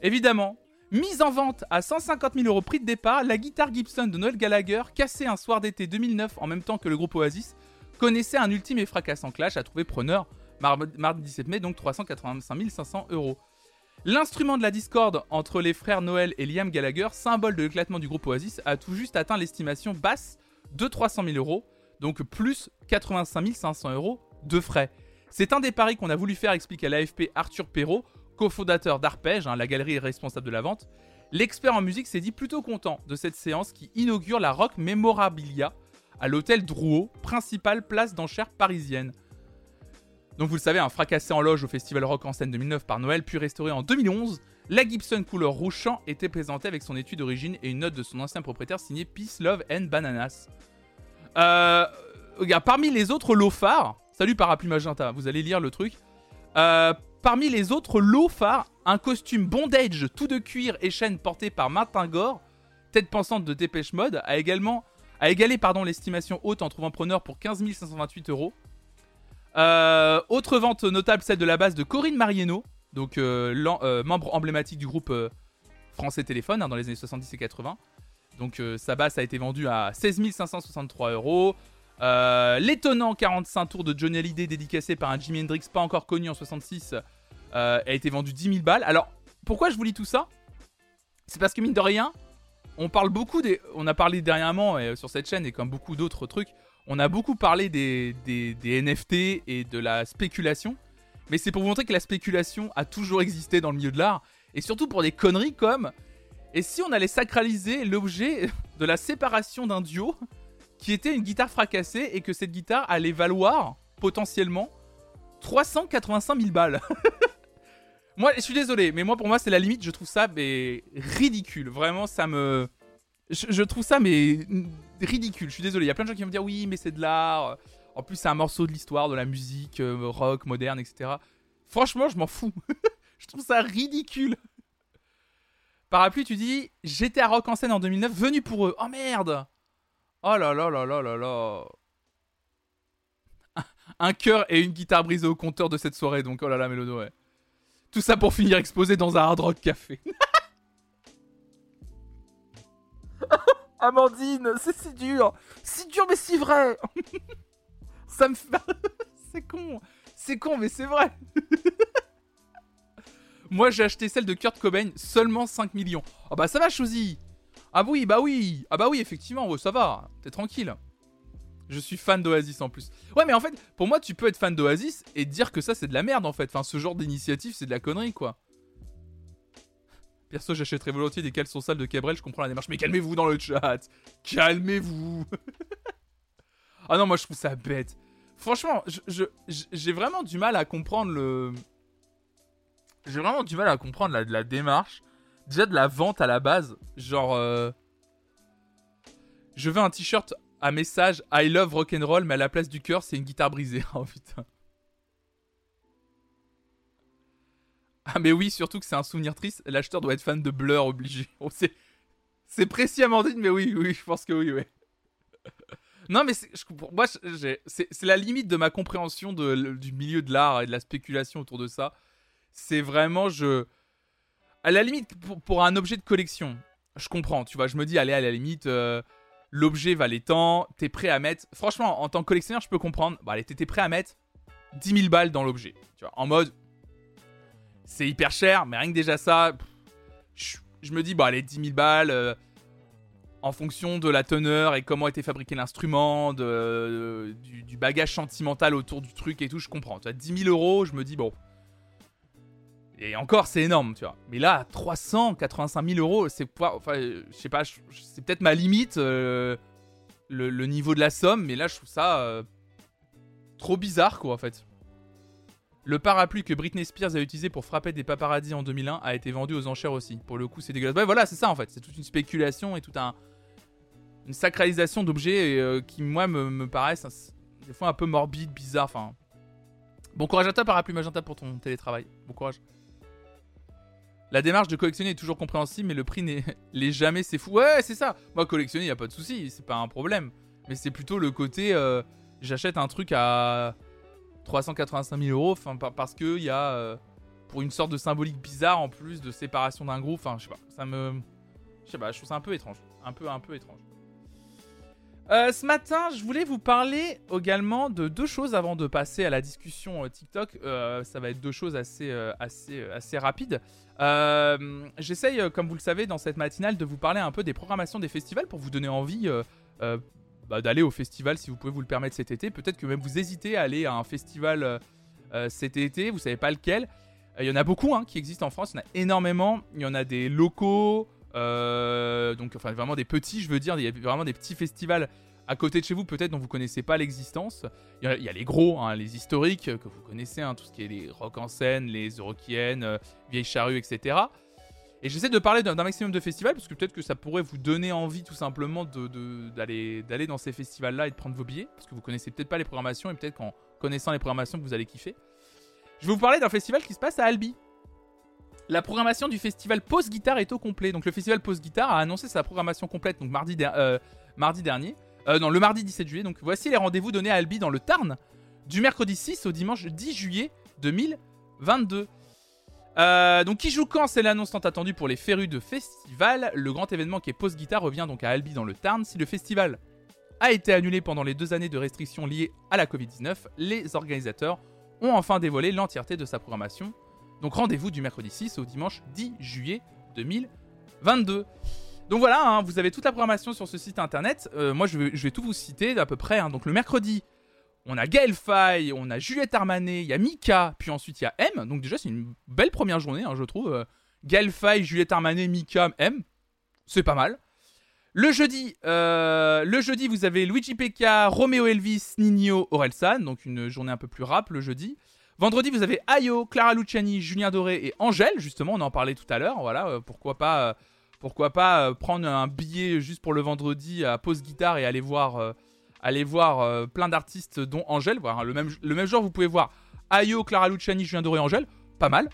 Évidemment, mise en vente à 150 000 euros prix de départ, la guitare Gibson de Noël Gallagher, cassée un soir d'été 2009 en même temps que le groupe Oasis, connaissait un ultime et fracassant clash à trouver preneur mardi 17 mai, donc 385 500 euros. L'instrument de la discorde entre les frères Noël et Liam Gallagher, symbole de l'éclatement du groupe Oasis, a tout juste atteint l'estimation basse de 300 000 euros, donc plus 85 500 euros de frais. C'est un des paris qu'on a voulu faire, explique à l'AFP Arthur Perrault, cofondateur d'Arpège, hein, la galerie responsable de la vente. L'expert en musique s'est dit plutôt content de cette séance qui inaugure la Rock Memorabilia à l'hôtel Drouot, principale place d'enchères parisienne. Donc vous le savez, un fracassé en loge au Festival Rock en scène 2009 par Noël, puis restauré en 2011, la Gibson couleur rouge champ était présentée avec son étui d'origine et une note de son ancien propriétaire signée Peace, Love and Bananas. Euh, parmi les autres lots phares, salut Parapluie Magenta, vous allez lire le truc. Euh, parmi les autres lots phares, un costume bondage tout de cuir et chaîne porté par Martin Gore, tête pensante de Dépêche Mode, a également a égalé pardon l'estimation haute en trouvant preneur pour 15 528 euros. Euh, autre vente notable, celle de la base de Corinne Marieno, donc euh, euh, membre emblématique du groupe français Téléphone hein, dans les années 70 et 80. Donc sa base a été vendue à 16 563 euros. L'étonnant 45 tours de Johnny Hallyday dédicacé par un Jimi Hendrix pas encore connu en 66 a été vendu 10 000 balles. Alors pourquoi je vous lis tout ça? C'est parce que mine de rien, on parle beaucoup des, on a parlé dernièrement sur cette chaîne et comme beaucoup d'autres trucs, on a beaucoup parlé des, NFT et de la spéculation, mais c'est pour vous montrer que la spéculation a toujours existé dans le milieu de l'art, et surtout pour des conneries comme et si on allait sacraliser l'objet de la séparation d'un duo qui était une guitare fracassée et que cette guitare allait valoir potentiellement 385 000 balles? Moi, je suis désolé, mais moi pour moi c'est la limite, je trouve ça mais ridicule. Vraiment, ça me je, trouve ça mais ridicule. Je suis désolé. Il y a plein de gens qui vont me dire oui, mais c'est de l'art. En plus, c'est un morceau de l'histoire, de la musique, euh, rock, moderne, etc. Franchement, je m'en fous. je trouve ça ridicule. Parapluie, tu dis j'étais à Rock en scène en 2009, venu pour eux. Oh merde Oh là là là là là là Un cœur et une guitare brisée au compteur de cette soirée, donc oh là là, Mélodo, ouais. Tout ça pour finir exposé dans un hard rock café. Amandine, c'est si dur. Si dur, mais si vrai. Ça me fait. c'est con. C'est con, mais c'est vrai. Moi, j'ai acheté celle de Kurt Cobain, seulement 5 millions. Ah bah ça va, Chouzi. Ah oui, bah oui. Ah bah oui, effectivement, ça va. T'es tranquille. Je suis fan d'Oasis en plus. Ouais, mais en fait, pour moi, tu peux être fan d'Oasis et dire que ça, c'est de la merde en fait. Enfin, ce genre d'initiative, c'est de la connerie, quoi. Perso, j'achèterais volontiers des caleçons sales de Cabrel, je comprends la démarche. Mais calmez-vous dans le chat Calmez-vous Ah non, moi je trouve ça bête. Franchement, j'ai vraiment du mal à comprendre le... J'ai vraiment du mal à comprendre la, démarche. Déjà de la vente à la base. Genre... Euh, je veux un t-shirt à message I love rock'n'roll, mais à la place du cœur, c'est une guitare brisée. Oh putain. Ah mais oui, surtout que c'est un souvenir triste. L'acheteur doit être fan de Blur obligé. Oh, c'est précis Amandine, mais oui, oui, je pense que oui, oui. non mais je, moi, c'est la limite de ma compréhension du milieu de l'art et de la spéculation autour de ça. C'est vraiment, je... À la limite, pour, un objet de collection, je comprends, tu vois, je me dis, allez, à la limite... Euh, l'objet valait tant, t'es prêt à mettre. Franchement, en tant que collectionneur, je peux comprendre. Bah, allez, t'es prêt à mettre 10 000 balles dans l'objet. Tu vois, en mode, c'est hyper cher, mais rien que déjà ça, je, me dis, bon, allez, 10 000 balles, euh, en fonction de la teneur et comment était fabriqué l'instrument, de, du, bagage sentimental autour du truc et tout, je comprends. Tu vois, 10 000 euros, je me dis, bon. Et encore, c'est énorme, tu vois. Mais là, 385 000 euros, c'est Enfin, je sais pas, c'est peut-être ma limite, euh, le, niveau de la somme, mais là, je trouve ça euh, trop bizarre, quoi, en fait. Le parapluie que Britney Spears a utilisé pour frapper des paparazzis en 2001 a été vendu aux enchères aussi. Pour le coup, c'est dégueulasse. Ouais, voilà, c'est ça en fait. C'est toute une spéculation et toute un, une sacralisation d'objets euh, qui, moi, me, paraissent des fois un peu morbide, bizarre. Enfin. Bon courage à toi, parapluie magenta, pour ton télétravail. Bon courage. La démarche de collectionner est toujours compréhensible, mais le prix n'est jamais c'est fou. Ouais, c'est ça. Moi, collectionner, y a pas de souci, c'est pas un problème. Mais c'est plutôt le côté, euh, j'achète un truc à 385 000 euros, enfin parce que il y a euh, pour une sorte de symbolique bizarre en plus de séparation d'un groupe, enfin je sais pas, ça me, je sais pas, je trouve ça un peu étrange, un peu un peu étrange. Euh, ce matin, je voulais vous parler également de deux choses avant de passer à la discussion euh, TikTok. ça va être deux choses assez, assez, assez rapides. J'essaye, comme vous le savez, dans cette matinale, de vous parler un peu des programmations des festivals pour vous donner envie bah, d'aller au festival si vous pouvez vous le permettre cet été. Peut-être que même vous hésitez à aller à un festival, euh, cet été, vous savez pas lequel. Il y en a beaucoup hein, qui existent en France, il y en a énormément. Il y en a des locaux, donc enfin vraiment des petits, je veux dire, il y a vraiment des petits festivals à côté de chez vous, peut-être dont vous connaissez pas l'existence. Il, y, a les gros, hein, les historiques que vous connaissez, hein, tout ce qui est les rock en scène, les Eurokiennes, Vieille Charrue, etc. Et j'essaie de parler d'un maximum de festivals parce que peut-être que ça pourrait vous donner envie tout simplement d'aller dans ces festivals-là et de prendre vos billets parce que vous connaissez peut-être pas les programmations et peut-être qu'en connaissant les programmations vous allez kiffer. Je vais vous parler d'un festival qui se passe à Albi. La programmation du festival Pause Guitare est au complet. Donc le festival Pause Guitare a annoncé sa programmation complète donc mardi, euh, mardi dernier. Euh, non, le mardi 17 juillet. Donc voici les rendez-vous donnés à Albi dans le Tarn du mercredi 6 au dimanche 10 juillet 2022. Euh, donc qui joue quand C'est l'annonce tant attendue pour les férus de festival. Le grand événement qui est Pause Guitare revient donc à Albi dans le Tarn. Si le festival a été annulé pendant les deux années de restrictions liées à la Covid-19, les organisateurs ont enfin dévoilé l'entièreté de sa programmation. Donc rendez-vous du mercredi 6 au dimanche 10 juillet 2022. Donc voilà, hein, vous avez toute la programmation sur ce site internet. Euh, moi je vais, tout vous citer d'à peu près. Hein. Donc le mercredi, on a Gaël Faye, on a Juliette Armanet, il y a Mika, puis ensuite il y a M. Donc déjà, c'est une belle première journée, hein, je trouve. Euh, Gaël Faye, Juliette Armanet, Mika, M. C'est pas mal. Le jeudi, euh, le jeudi, vous avez Luigi Pekka, Romeo Elvis, Nino, Orelsan. Donc une journée un peu plus rap le jeudi. Vendredi, vous avez Ayo, Clara Luciani, Julien Doré et Angèle. Justement, on en parlait tout à l'heure. Voilà, euh, pourquoi pas, pourquoi pas prendre un billet juste pour le vendredi à pause guitare et aller voir allez voir euh, plein d'artistes, dont Angèle. Le, même, le jour, vous pouvez voir Ayo, Clara Luciani, Julien Doré, Angèle. Pas mal.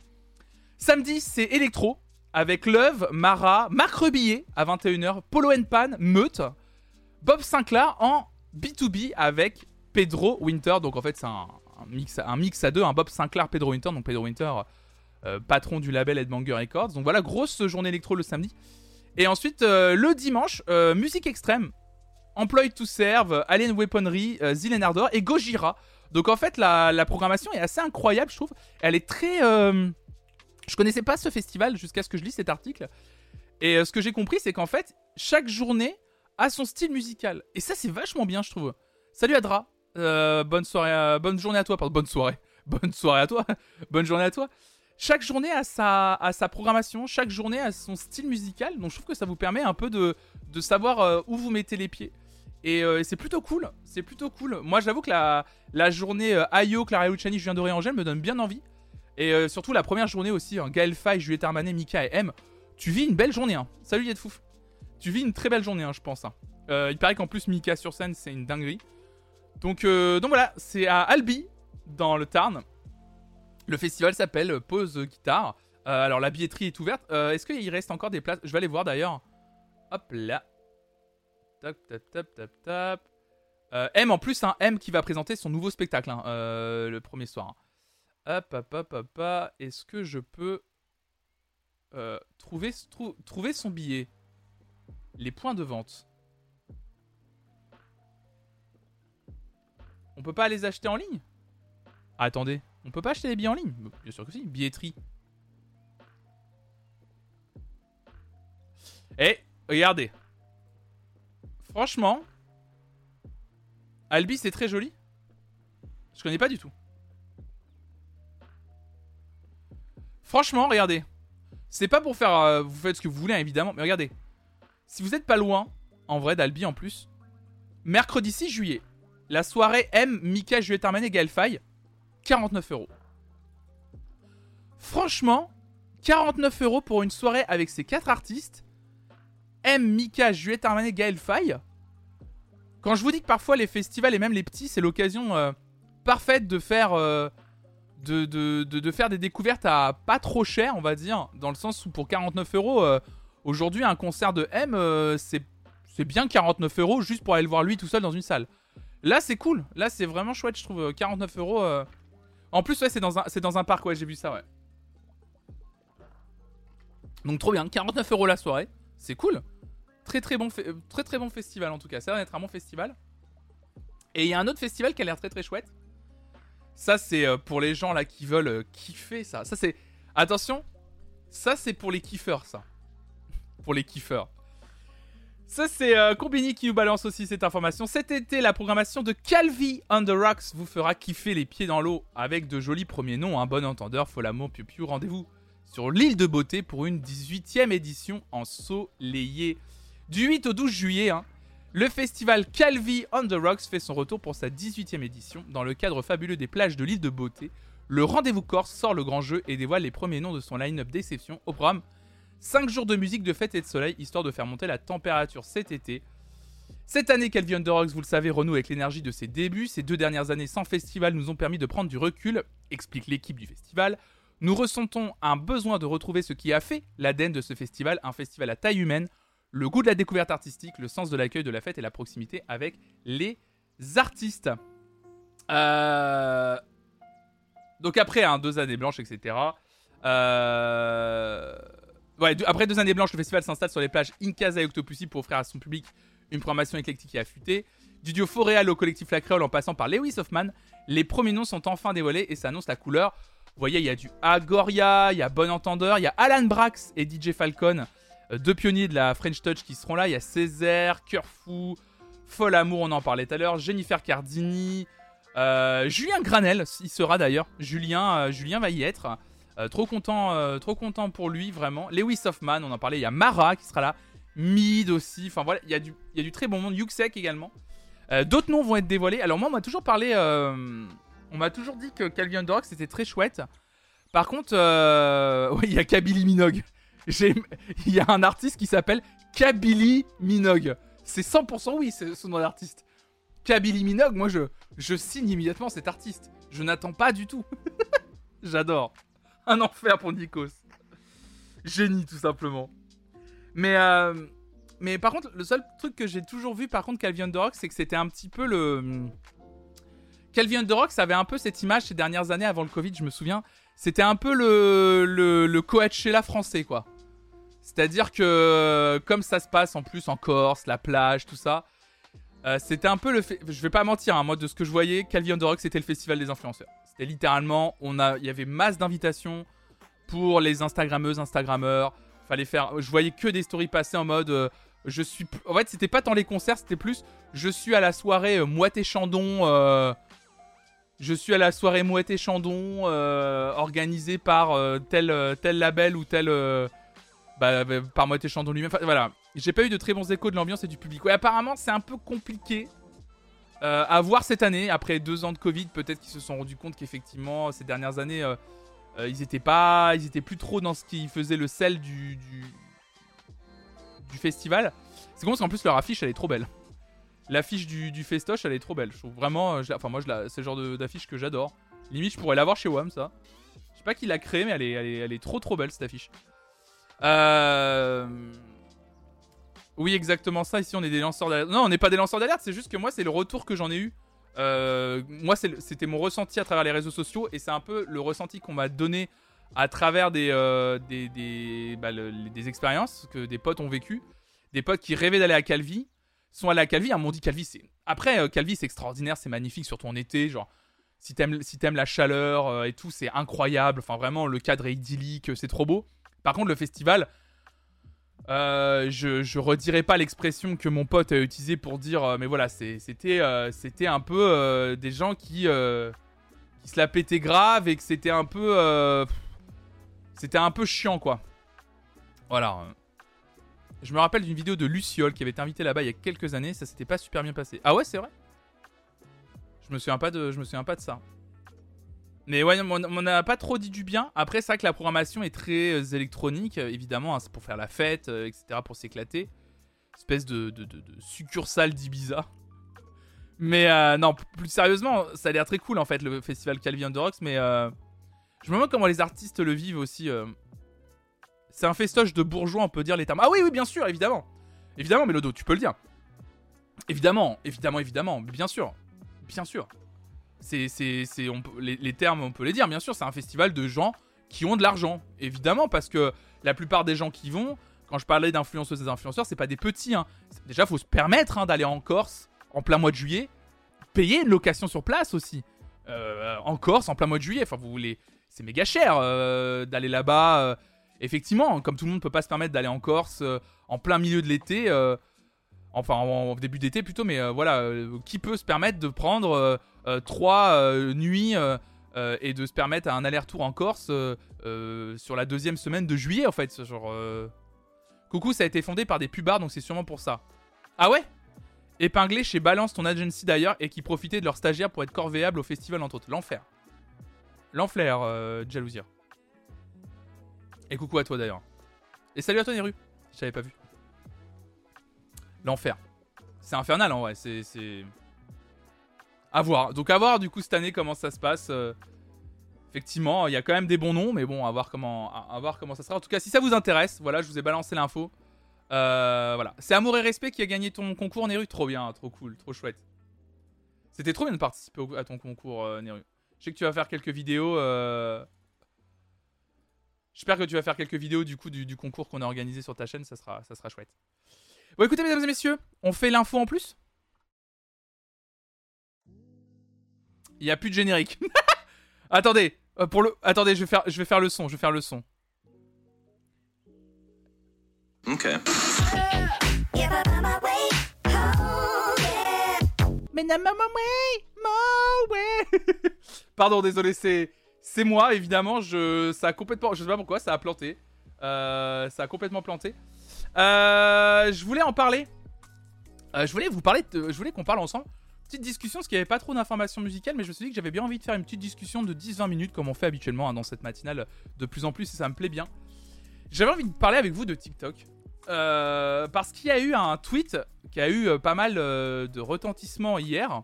Samedi, c'est Electro avec Love, Mara, Marc Rebillet à 21h, Polo Pan, Meute, Bob Sinclair en B2B avec Pedro Winter. Donc en fait, c'est un, mix, à deux, un Bob Sinclair, Pedro Winter. Donc Pedro Winter, euh, patron du label Headbanger Records. Donc voilà, grosse journée électro le samedi. Et ensuite, euh, le dimanche, musique extrême Employed to Serve, Alien Weaponry, euh, Ardor et Gojira. Donc en fait, la, programmation est assez incroyable, je trouve. Elle est très. Euh... Je connaissais pas ce festival jusqu'à ce que je lis cet article. Et euh, ce que j'ai compris, c'est qu'en fait, chaque journée a son style musical. Et ça, c'est vachement bien, je trouve. Salut Adra. Euh, bonne soirée, bonne journée à toi. Bonne soirée. Bonne soirée à toi. bonne journée à toi. Chaque journée a sa, programmation, chaque journée a son style musical. Donc je trouve que ça vous permet un peu de, de savoir où vous mettez les pieds. Euh, et c'est plutôt cool. C'est plutôt cool. Moi, j'avoue que la, journée euh, Ayo, Clara Luciani, Julien Doré, Angèle me donne bien envie. Et euh, surtout la première journée aussi, hein, Gaël Faye, Juliette Armanet, Mika et M. Tu vis une belle journée. Hein. Salut Yedfouf. Tu vis une très belle journée, hein, je pense. Hein. il paraît qu'en plus, Mika sur scène, c'est une dinguerie. Donc, donc voilà, c'est à Albi, dans le Tarn. Le festival s'appelle Pause Guitare. alors la billetterie est ouverte. Est-ce qu'il reste encore des places? Je vais aller voir d'ailleurs. Hop là. Tap, tap, tap, tap, tap. Euh, M en plus, un M qui va présenter son nouveau spectacle hein, euh, le premier soir. Hein. Hop, hop, hop, hop, Est-ce que je peux euh, trouver, trouver son billet? Les points de vente. On peut pas les acheter en ligne? Ah, Attendez, on peut pas acheter les billets en ligne? Bien sûr que si, billetterie. Eh, regardez, Franchement, Albi c'est très joli. Je connais pas du tout. Franchement, regardez. C'est pas pour faire. Euh, vous faites ce que vous voulez, évidemment, mais regardez. Si vous êtes pas loin, en vrai, d'Albi en plus, mercredi 6 juillet, la soirée M, Mika, Juliette Armanet, Gaël 49 euros. Franchement, 49 euros pour une soirée avec ces quatre artistes, M, Mika, Juliette Armanet, Gaël Faye. Quand je vous dis que parfois les festivals et même les petits, c'est l'occasion euh, parfaite de faire, euh, de, de, faire des découvertes à pas trop cher, on va dire. Dans le sens où pour 49 euros, euh, aujourd'hui, un concert de M, c'est, c'est bien 49 euros juste pour aller le voir lui tout seul dans une salle. Là, c'est cool. Là, c'est vraiment chouette, je trouve. 49 euros. En plus, ouais, c'est dans, un, c'est dans un parc, ouais, j'ai vu ça, ouais. Donc, trop bien. 49 euros la soirée. C'est cool. Très très bon, très très bon festival en tout cas. Ça va être un bon festival. Et il y a un autre festival qui a l'air très très chouette. Ça c'est euh, pour les gens là qui veulent euh, kiffer ça. Ça c'est attention, ça c'est pour les kiffeurs ça. pour les kiffeurs. Ça, c'est euh, Combini qui nous balance aussi cette information. Cet été, la programmation de Calvi on the Rocks vous fera kiffer les pieds dans l'eau avec de jolis premiers noms. Un bon entendeur, Folamo, Piu Piu. Rendez-vous sur l'île de Beauté pour une 18e édition ensoleillée. Du 8 au 12 juillet, hein, le festival Calvi on the Rocks fait son retour pour sa 18e édition. Dans le cadre fabuleux des plages de l'île de Beauté, le Rendez-vous Corse sort le grand jeu et dévoile les premiers noms de son line-up d'exception au programme 5 jours de musique, de fête et de soleil, histoire de faire monter la température cet été. Cette année, Calvi Rocks, vous le savez, renoue avec l'énergie de ses débuts. Ces deux dernières années sans festival nous ont permis de prendre du recul, explique l'équipe du festival. Nous ressentons un besoin de retrouver ce qui a fait l'ADN de ce festival, un festival à taille humaine, le goût de la découverte artistique, le sens de l'accueil de la fête et la proximité avec les artistes. Euh, donc après, hein, deux années blanches, etc. Euh après deux années blanches, le festival s'installe sur les plages Inkasa et Octopussy pour offrir à son public une programmation éclectique et affûtée. Du duo Foréal au collectif La Créole en passant par Lewis Hoffman, les premiers noms sont enfin dévoilés et ça annonce la couleur. Vous voyez, il y a du Agoria, il y a Bon Entendeur, il y a Alan Brax et DJ Falcon, deux pionniers de la French Touch qui seront là. Il y a Césaire, Cœur Fou, Folle Amour, on en parlait tout à l'heure, Jennifer Cardini, euh, Julien Granel, il sera d'ailleurs. Julien, euh, Julien va y être. Euh, trop content, euh, trop content pour lui vraiment. Lewis Hoffman, on en parlait. Il y a Mara qui sera là, Mid aussi. Enfin voilà, il y a du, très bon monde. Yuxek également. Euh, d'autres noms vont être dévoilés. Alors moi, on m'a toujours parlé, on m'a toujours dit que Calvin Rock c'était très chouette. Par contre, il y a Kabylie Minogue. Il y a un artiste qui s'appelle Kabylie Minogue. C'est 100% oui, c'est son nom d'artiste. Kabylie Minogue, moi je, je signe immédiatement cet artiste. Je n'attends pas du tout. J'adore un enfer pour Nikos. Génie, tout simplement. Mais, euh, mais par contre, le seul truc que j'ai toujours vu, par contre, Calvin de Rock, c'est que c'était un petit peu le. Calvin de Rock, ça avait un peu cette image ces dernières années avant le Covid, je me souviens. C'était un peu le, le, le français, quoi. C'est-à-dire que, comme ça se passe en plus en Corse, la plage, tout ça, euh, c'était un peu le. Fait... Je vais pas mentir, hein, moi, de ce que je voyais, Calvin de Rock, c'était le festival des influenceurs. Et littéralement, on a, il y avait masse d'invitations pour les Instagrammeuses, Instagrammeurs. Fallait faire, je voyais que des stories passer en mode, euh, je suis, en fait, c'était pas tant les concerts, c'était plus, je suis à la soirée euh, Mouette et Chandon. Euh, je suis à la soirée Mouette et Chandon organisée par tel, tel label ou tel. Bah, bah, par Mouette et Chandon lui-même. voilà. J'ai pas eu de très bons échos de l'ambiance et du public. Ouais, apparemment, c'est un peu compliqué euh, à voir cette année, après deux ans de Covid, peut-être qu'ils se sont rendus compte qu'effectivement, ces dernières années, euh, euh, ils étaient pas, ils étaient plus trop dans ce qui faisait le sel du, du, festival. C'est con parce qu'en plus leur affiche, elle est trop belle. L'affiche du, du, festoche, elle est trop belle. Je trouve vraiment, enfin moi, c'est le genre d'affiche que j'adore. Limite, je pourrais l'avoir chez WAM, ça. Je sais pas qui l'a créé, mais elle est, elle est, elle est trop trop belle cette affiche. Euh... Oui, exactement ça. Ici, on est des lanceurs d'alerte. Non, on n'est pas des lanceurs d'alerte, c'est juste que moi, c'est le retour que j'en ai eu. Euh, moi, c'était mon ressenti à travers les réseaux sociaux et c'est un peu le ressenti qu'on m'a donné à travers des, euh, des, des, bah, des, expériences que des potes ont vécues. Des potes qui rêvaient d'aller à Calvi sont allés à Calvi. Ils m'ont dit Calvi, c'est. Après, euh, Calvi, c'est extraordinaire, c'est magnifique, surtout en été. Genre, si t'aimes si la chaleur et tout, c'est incroyable. Enfin, vraiment, le cadre est idyllique, c'est trop beau. Par contre, le festival, euh, je, redirai pas l'expression que mon pote a utilisée pour dire, euh, mais voilà, c'était euh, c'était un peu des gens qui, se la pétaient grave et que c'était un peu. c'était un peu chiant, quoi. Voilà. Je me rappelle d'une vidéo de Luciole qui avait été invité là-bas il y a quelques années, ça s'était pas super bien passé. Ah ouais, c'est vrai? Je me souviens pas de, je me souviens pas de ça. Mais ouais, on n'a pas trop dit du bien. Après, c'est vrai que la programmation est très euh, électronique, euh, évidemment, hein, c'est pour faire la fête, euh, etc., pour s'éclater. Espèce de, succursale d'Ibiza. Mais non, plus sérieusement, ça a l'air très cool en fait, le festival Calvin de. Mais je me demande comment les artistes le vivent aussi. C'est un festoche de bourgeois, on peut dire les. Ah oui, oui, bien sûr, évidemment. Évidemment, Mélodo, tu peux le dire. Évidemment, évidemment, évidemment, bien sûr. Bien sûr c'est, c'est, c'est les, termes, on peut les dire, bien sûr, c'est un festival de gens qui ont de l'argent, évidemment, parce que la plupart des gens qui vont, quand je parlais d'influenceuses et d'influenceurs, c'est pas des petits. Hein. Déjà, faut se permettre hein, d'aller en Corse en plein mois de juillet, payer une location sur place aussi. Euh, en Corse, en plein mois de juillet, enfin, vous voulez, c'est méga cher euh, d'aller là-bas. Euh. effectivement, comme tout le monde peut pas se permettre d'aller en Corse en plein milieu de l'été enfin en, début d'été plutôt, mais voilà, qui peut se permettre de prendre trois nuits et de se permettre un aller-retour en Corse sur la deuxième semaine de juillet en fait, genre. Coucou, ça a été fondé par des pubards, donc c'est sûrement pour ça. Ah ouais? Épinglé chez Balance, ton agency d'ailleurs, et qui profitait de leurs stagiaires pour être corvéables au festival entre autres. L'enfer. L'enfer, euh, Jalousia. Et coucou à toi d'ailleurs. Et salut à toi Neru. Je t'avais pas vu. L'enfer. C'est infernal en vrai. C'est. À voir. Donc à voir du coup cette année comment ça se passe. Euh, effectivement, il y a quand même des bons noms, mais bon, à voir comment, à, voir comment ça sera. En tout cas, si ça vous intéresse, voilà, je vous ai balancé l'info. Euh. C'est Amour et Respect qui a gagné ton concours, Neru. Trop bien, trop cool, trop chouette. C'était trop bien de participer à ton concours, euh, Neru. Je sais que tu vas faire quelques vidéos. J'espère que tu vas faire quelques vidéos du coup du, concours qu'on a organisé sur ta chaîne. Ça sera, ça sera chouette. Bon, écoutez, mesdames et messieurs, on fait l'info en plus? Il n'y a plus de générique. attendez, euh, pour le, attendez, je vais faire, je vais faire le son, je vais faire le son. Ok. Pardon, désolé, c'est c'est moi évidemment. Je ça a complètement, je sais pas pourquoi, ça a planté. Euh, ça a complètement planté. Euh, je voulais en parler. Euh, je voulais vous parler, je voulais qu'on parle ensemble. Petite discussion, parce qu'il n'y pas trop d'informations musicales, mais je me suis dit que j'avais bien envie de faire une petite discussion de 10-20 minutes, comme on fait habituellement hein, dans cette matinale, de plus en plus, et ça me plaît bien. J'avais envie de parler avec vous de TikTok. Euh, parce qu'il y a eu un tweet qui a eu euh, pas mal euh, de retentissement hier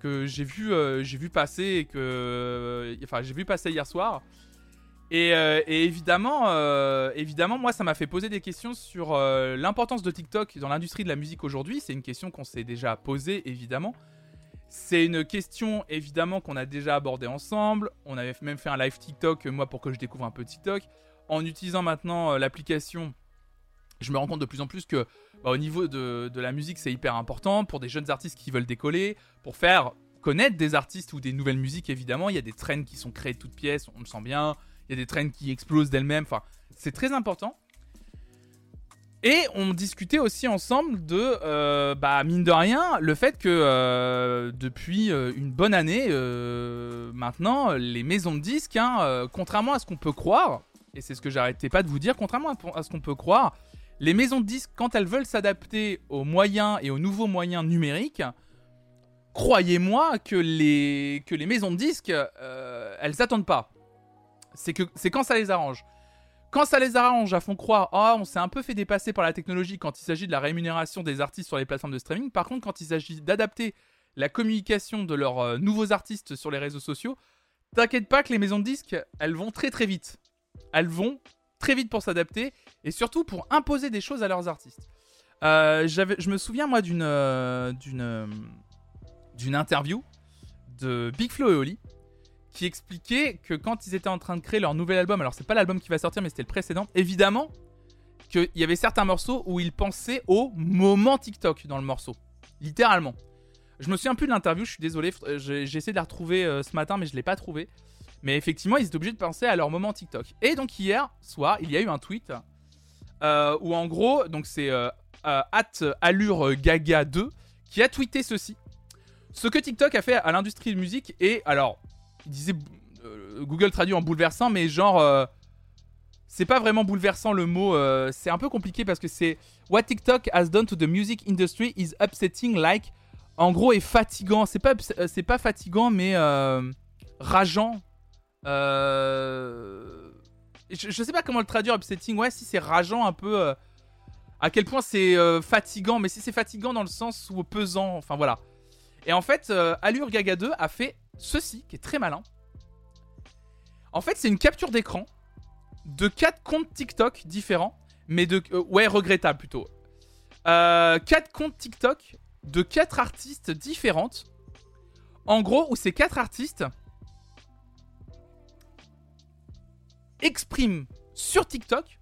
que j'ai vu vu passer et que enfin j'ai vu passer hier soir et, évidemment évidemment moi ça m'a fait poser des questions sur l'importance de TikTok dans l'industrie de la musique aujourd'hui. C'est une question qu'on s'est déjà posée évidemment. C'est une question évidemment qu'on a déjà abordée ensemble. On avait même fait un live TikTok moi pour que je découvre un peu TikTok. En utilisant maintenant l'application je me rends compte de plus en plus que bah, au niveau de, la musique, c'est hyper important. Pour des jeunes artistes qui veulent décoller, pour faire connaître des artistes ou des nouvelles musiques, évidemment. Il y a des trends qui sont créés de toutes pièces, on le sent bien. Il y a des trends qui explosent d'elles-mêmes. Enfin, c'est très important. Et on discutait aussi ensemble de, euh, bah, mine de rien, le fait que euh, depuis euh, une bonne année, maintenant, les maisons de disques, hein, contrairement à ce qu'on peut croire, et c'est ce que j'arrêtais pas de vous dire, contrairement à ce qu'on peut croire, les maisons de disques, quand elles veulent s'adapter aux moyens et aux nouveaux moyens numériques, croyez-moi que les, que les maisons de disques, elles s'attendent pas. C'est que c'est quand ça les arrange. Quand ça les arrange, elles font croire, oh, on s'est un peu fait dépasser par la technologie quand il s'agit de la rémunération des artistes sur les plateformes de streaming. Par contre, quand il s'agit d'adapter la communication de leurs euh, nouveaux artistes sur les réseaux sociaux, t'inquiète pas que les maisons de disques, elles vont très très vite. Elles vont très vite pour s'adapter et surtout pour imposer des choses à leurs artistes. Euh, je me souviens moi euh, d'une interview de Big Flo et Oli qui expliquait que quand ils étaient en train de créer leur nouvel album, alors c'est pas l'album qui va sortir mais c'était le précédent, évidemment qu'il y avait certains morceaux où ils pensaient au moment TikTok dans le morceau, littéralement. Je me souviens plus de l'interview, je suis désolé, j'ai essayé de la retrouver ce matin mais je l'ai pas trouvé. Mais effectivement, ils étaient obligés de penser à leur moment TikTok. Et donc hier soir, il y a eu un tweet euh, où en gros, donc c'est euh, euh allure gaga 2 qui a tweeté ceci. Ce que TikTok a fait à l'industrie de musique et alors, disait euh, Google traduit en bouleversant, mais genre c'est pas vraiment bouleversant le mot, c'est un peu compliqué parce que c'est What TikTok has done to the music industry is upsetting like en gros est fatigant, c'est pas c'est pas fatigant mais rageant euh... Je, sais pas comment le traduire, upsetting. Ouais, si c'est rageant un peu. Euh, à quel point c'est euh, fatigant, mais si c'est fatigant dans le sens où pesant. Enfin voilà. Et en fait, euh, Allure Gaga 2 a fait ceci, qui est très malin. En fait, c'est une capture d'écran de 4 comptes TikTok différents, mais de. ouais, regrettable plutôt. 4 comptes TikTok de 4 artistes différentes. En gros, où ces 4 artistes expriment sur TikTok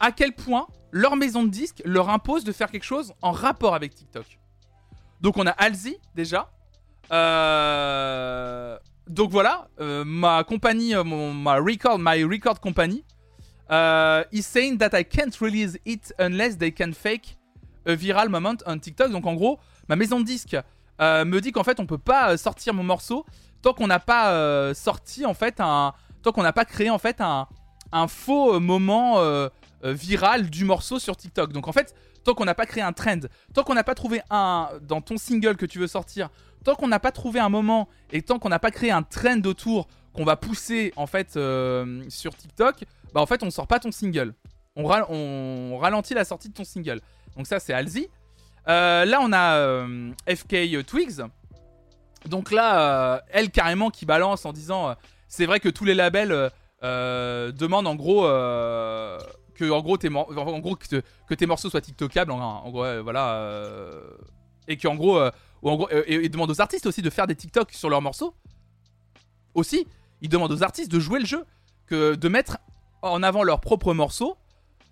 à quel point leur maison de disques leur impose de faire quelque chose en rapport avec TikTok. Donc on a Alzi déjà. Euh, donc voilà, euh, ma compagnie, euh, ma record, my record company, is saying that I can't release it unless they can fake a viral moment on TikTok. Donc en gros, ma maison de disque me dit qu'en fait on peut pas sortir mon morceau tant qu'on n'a pas sorti en fait un, tant qu'on n'a pas créé en fait un faux moment viral du morceau sur TikTok. Donc en fait, tant qu'on n'a pas créé un trend, tant qu'on n'a pas trouvé un dans ton single que tu veux sortir, tant qu'on n'a pas trouvé un moment et tant qu'on n'a pas créé un trend autour qu'on va pousser en fait sur TikTok, bah en fait on sort pas ton single. On, ralentit la sortie de ton single. Donc ça c'est Halsey. Euh, là, on a euh, FK Twigs. Donc là, euh, elle carrément qui balance en disant c'est vrai que tous les labels demandent en gros que en gros, tes, que, tes morceaux soient tiktokables. En, gros, voilà. et qu'en gros, ou en gros et, demandent aux artistes aussi de faire des TikTok sur leurs morceaux. Aussi, ils demandent aux artistes de jouer le jeu, que de mettre en avant leurs propres morceaux.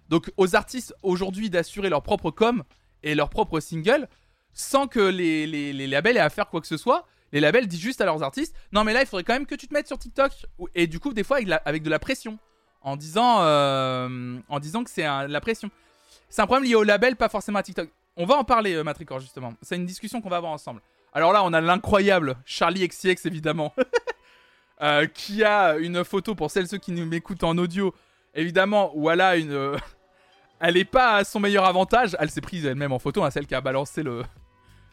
Donc aux artistes aujourd'hui d'assurer leur propre com et leur propre single sans que les, les, labels aient à faire quoi que ce soit. Les labels disent juste à leurs artistes Non, mais là, il faudrait quand même que tu te mettes sur TikTok. Et du coup, des fois, avec, de la pression. En disant, euh, en disant que c'est la pression. C'est un problème lié au label, pas forcément à TikTok. On va en parler, euh, Matricor, justement. C'est une discussion qu'on va avoir ensemble. Alors là, on a l'incroyable Charlie XCX, évidemment. Euh, qui a une photo pour celles ceux qui nous m'écoutent en audio, évidemment, où elle a une elle est pas à son meilleur avantage. Elle s'est prise elle-même en photo, hein, celle qui a balancé le,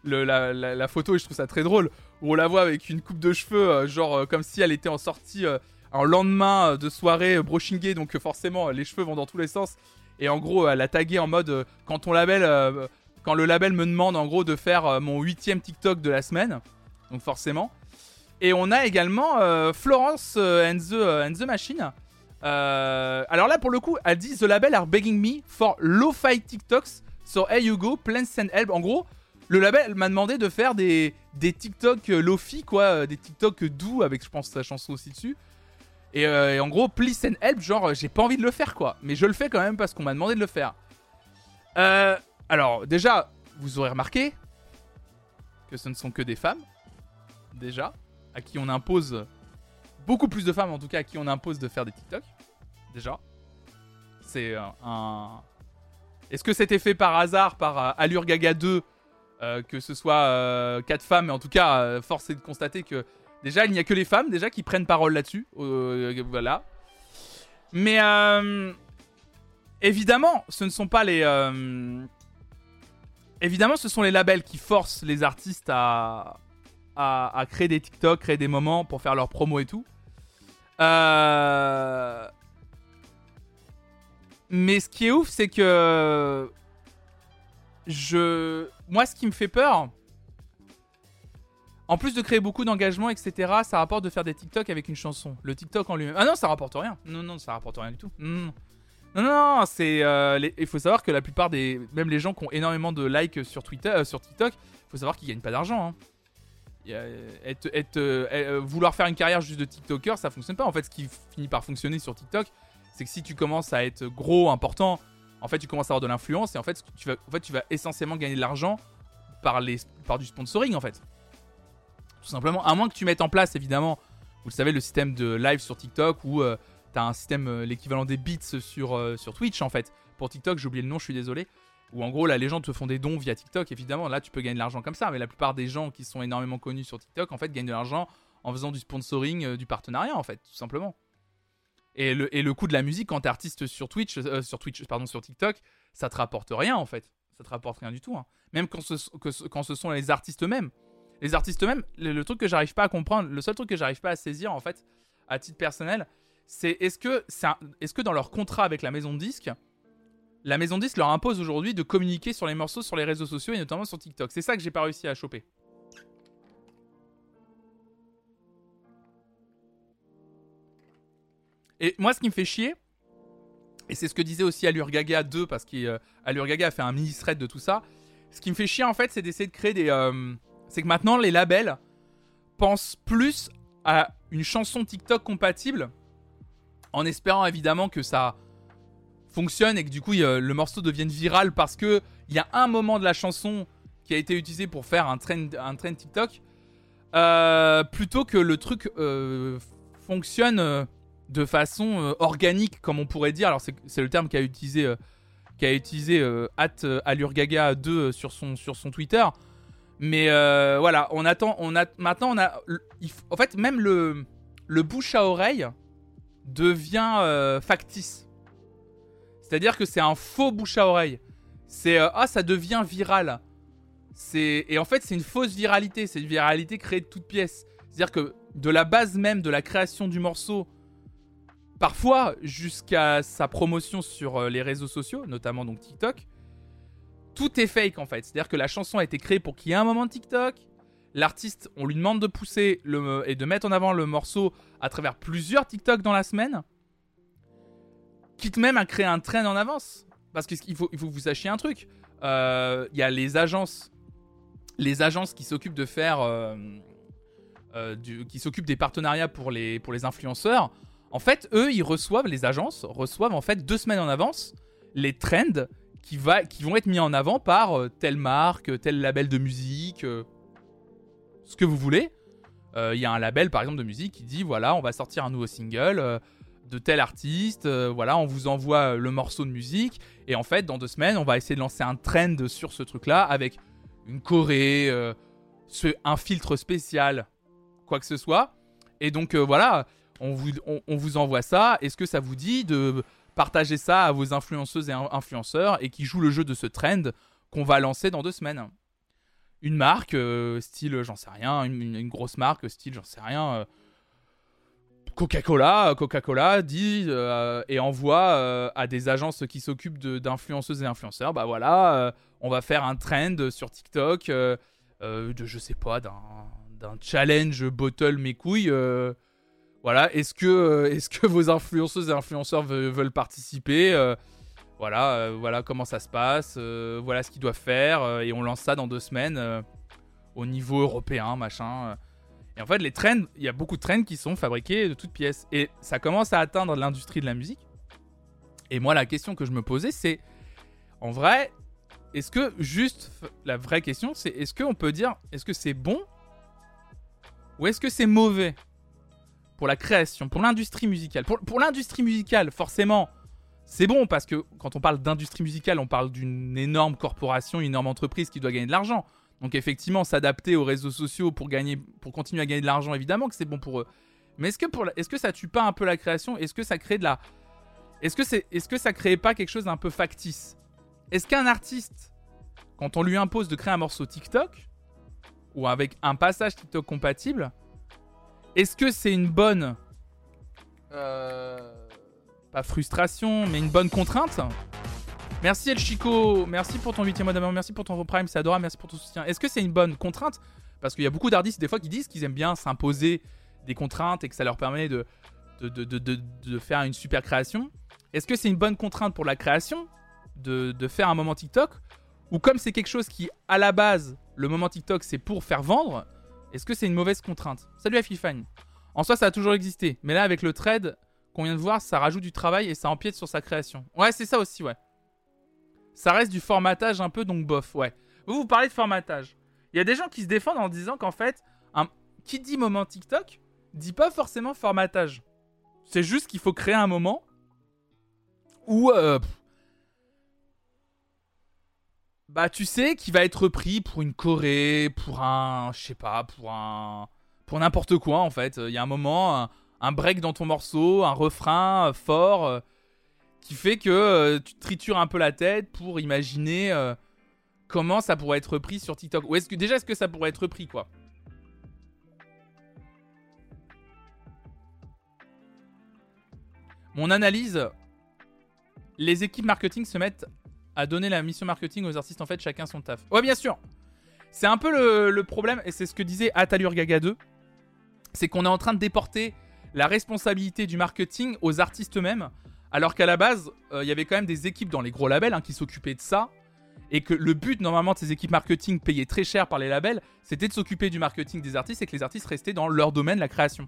la, photo, et je trouve ça très drôle. Où on la voit avec une coupe de cheveux, genre comme si elle était en sortie en lendemain de soirée brushingée, donc forcément les cheveux vont dans tous les sens. Et en gros, elle a tagué en mode quand ton label, quand le label me demande en gros de faire mon huitième TikTok de la semaine, donc forcément. Et on a également Florence and the Machine euh, alors là, pour le coup, elle dit The label are begging me for lo-fi TikToks. So hey you go, please send help. En gros, le label m'a demandé de faire des, des TikTok euh, lo-fi, quoi, euh, des TikTok doux avec, je pense, sa chanson aussi dessus. Et, en gros, please send help, genre, j'ai pas envie de le faire, quoi. Mais je le fais quand même parce qu'on m'a demandé de le faire. alors, déjà, vous aurez remarqué que ce ne sont que des femmes, déjà, à qui on impose beaucoup plus de femmes en tout cas à qui on impose de faire des TikTok. Déjà. C'est euh, un. Est-ce que c'était fait par hasard par euh, Allure Gaga 2 euh, que ce soit quatre femmes, mais en tout cas, force est de constater que déjà il n'y a que les femmes déjà qui prennent parole là-dessus. voilà. Mais évidemment, ce ne sont pas les. Évidemment, ce sont les labels qui forcent les artistes à, à, créer des TikTok, créer des moments pour faire leur promo et tout. Euh... Mais ce qui est ouf, c'est que je, moi, ce qui me fait peur, en plus de créer beaucoup d'engagement, etc., ça rapporte de faire des TikTok avec une chanson. Le TikTok en lui-même. Ah non, ça rapporte rien. Non, non, ça rapporte rien du tout. Non, non, non, c'est. Euh, il faut savoir que la plupart des. Même les gens qui ont énormément de likes sur Twitter, euh, sur TikTok, il faut savoir qu'ils gagnent pas d'argent. Hein. Euh, vouloir faire une carrière juste de TikToker, ça fonctionne pas. En fait, ce qui finit par fonctionner sur TikTok, c'est que si tu commences à être gros, important, en fait, tu commences à avoir de l'influence et en fait, tu vas, en fait, tu vas essentiellement gagner de l'argent par, par du sponsoring, en fait. Simplement. À moins que tu mettes en place, évidemment, vous le savez, le système de live sur TikTok où euh, tu as un système, l'équivalent des bits sur, sur Twitch, en fait. Pour TikTok, j'ai oublié le nom, je suis désolé. Ou en gros, là, les gens te font des dons via TikTok, évidemment. Là, tu peux gagner de l'argent comme ça. Mais la plupart des gens qui sont énormément connus sur TikTok, en fait, gagnent de l'argent en faisant du sponsoring, euh, du partenariat, en fait, tout simplement. Et le, et le coût de la musique quand t'es artiste sur Twitch, euh, sur Twitch, pardon, sur TikTok, ça te rapporte rien, en fait. Ça te rapporte rien du tout. Hein. Même quand ce, quand ce sont les artistes eux-mêmes. Les artistes eux-mêmes, le, truc que j'arrive pas à comprendre, le seul truc que j'arrive pas à saisir, en fait, à titre personnel, c'est est-ce que, est, est que dans leur contrat avec la maison de disques, la maison 10 leur impose aujourd'hui de communiquer sur les morceaux sur les réseaux sociaux et notamment sur TikTok? C'est ça que j'ai pas réussi à choper. Et moi, ce qui me fait chier, et c'est ce que disait aussi Allure Gaga 2, parce qu'Allure Gaga a fait un mini-thread de tout ça. Ce qui me fait chier, en fait, c'est d'essayer de créer des. Euh, c'est que maintenant, les labels pensent plus à une chanson TikTok compatible, en espérant évidemment que ça fonctionne et que du coup le morceau devienne viral parce que il y a un moment de la chanson qui a été utilisé pour faire un trend, un TikTok, euh, plutôt que le truc euh, fonctionne euh, de façon organique, comme on pourrait dire. Alors c'est le terme qu'a utilisé qui a utilisé at allurgaga 2 sur son, sur son Twitter. Mais voilà, on attend, on a, maintenant on a, en fait même le, bouche à oreille devient factice. C'est-à-dire que c'est un faux bouche à oreille. C'est ah ça devient viral. Et en fait c'est une fausse viralité. C'est une viralité créée de toutes pièces. C'est-à-dire que de la base même de la création du morceau, parfois jusqu'à sa promotion sur euh, les réseaux sociaux, notamment donc TikTok, tout est fake en fait. C'est-à-dire que la chanson a été créée pour qu'il y ait un moment de TikTok. L'artiste, on lui demande de pousser le, et de mettre en avant le morceau à travers plusieurs TikTok dans la semaine. Quitte même à créer un trend en avance. Parce qu'il faut, il faut que vous sachiez un truc. Euh, il y a les agences. Les agences qui s'occupent de faire. Euh, euh, qui s'occupent des partenariats pour les, pour les influenceurs, en fait, eux, ils reçoivent, les agences reçoivent en fait deux semaines en avance les trends qui, vont être mis en avant par euh, telle marque, tel label de musique, euh, ce que vous voulez. Il y a un label par exemple de musique qui dit voilà, on va sortir un nouveau single de tel artiste, voilà, on vous envoie le morceau de musique, et en fait, dans deux semaines, on va essayer de lancer un trend sur ce truc-là avec une choré, un filtre spécial, quoi que ce soit. Et donc euh, voilà, on vous, on, vous envoie ça. Est-ce que ça vous dit de partager ça à vos influenceuses et influenceurs et qui jouent le jeu de ce trend qu'on va lancer dans deux semaines Une marque, euh, style, j'en sais rien, une, grosse marque, style, j'en sais rien. Euh, Coca-Cola, Coca-Cola dit et envoie à des agences qui s'occupent d'influenceuses et influenceurs, bah voilà, on va faire un trend sur TikTok de je sais pas d'un challenge bottle mes couilles. Euh, voilà, est-ce que, euh, est-ce que vos influenceuses et influenceurs veulent, participer euh, Voilà, voilà comment ça se passe. voilà ce qu'ils doivent faire et on lance ça dans deux semaines au niveau européen, machin. Et en fait, les trends, il y a beaucoup de trends qui sont fabriqués de toutes pièces et ça commence à atteindre l'industrie de la musique. Et moi, la question que je me posais, c'est en vrai, est-ce que juste la vraie question, c'est est-ce qu'on peut dire, est-ce que c'est bon ou est-ce que c'est mauvais? Pour la création, pour l'industrie musicale Pour, l'industrie musicale, forcément, c'est bon parce que quand on parle d'industrie musicale, on parle d'une énorme corporation, une énorme entreprise qui doit gagner de l'argent. Donc effectivement, s'adapter aux réseaux sociaux pour gagner, continuer à gagner de l'argent, évidemment que c'est bon pour eux. Mais est-ce que pour, est-ce ça tue pas un peu la création? Est-ce que ça crée de la, est-ce que c'est, est-ce que ça crée pas quelque chose d'un peu factice? Est-ce qu'un artiste, quand on lui impose de créer un morceau TikTok, ou avec un passage TikTok compatible, est-ce que c'est une bonne. Euh, pas frustration, mais une bonne contrainte? Merci El Chico, merci pour ton 8 mois d'abonnement, merci pour ton prime, c'est adorable, merci pour ton soutien. Est-ce que c'est une bonne contrainte? Parce qu'il y a beaucoup d'artistes des fois qui disent qu'ils aiment bien s'imposer des contraintes et que ça leur permet de, de, de, de faire une super création. Est-ce que c'est une bonne contrainte pour la création de, faire un moment TikTok? Ou comme c'est quelque chose qui, à la base, le moment TikTok, c'est pour faire vendre, est-ce que c'est une mauvaise contrainte? Salut à Fifine. En soi, ça a toujours existé. Mais là, avec le trade qu'on vient de voir, ça rajoute du travail et ça empiète sur sa création. Ouais, c'est ça aussi, ouais. Ça reste du formatage un peu, donc bof, ouais. Vous, vous parlez de formatage. Il y a des gens qui se défendent en disant qu'en fait, qui dit moment TikTok, dit pas forcément formatage. C'est juste qu'il faut créer un moment où euh, bah tu sais qu'il va être pris pour une Corée, pour un, je sais pas, pour un, pour n'importe quoi en fait. Il y a un moment, un, break dans ton morceau, un refrain euh, fort euh, qui fait que euh, tu tritures un peu la tête pour imaginer comment ça pourrait être pris sur TikTok. Ou est-ce que déjà est-ce que ça pourrait être pris quoi? Mon analyse, les équipes marketing se mettent à donner la mission marketing aux artistes, en fait, chacun son taf. Ouais, bien sûr. C'est un peu le, problème, et c'est ce que disait Atalur Gaga 2, c'est qu'on est en train de déporter la responsabilité du marketing aux artistes eux-mêmes, alors qu'à la base, euh, il y avait quand même des équipes dans les gros labels hein, qui s'occupaient de ça, et que le but normalement de ces équipes marketing payées très cher par les labels, c'était de s'occuper du marketing des artistes et que les artistes restaient dans leur domaine, la création.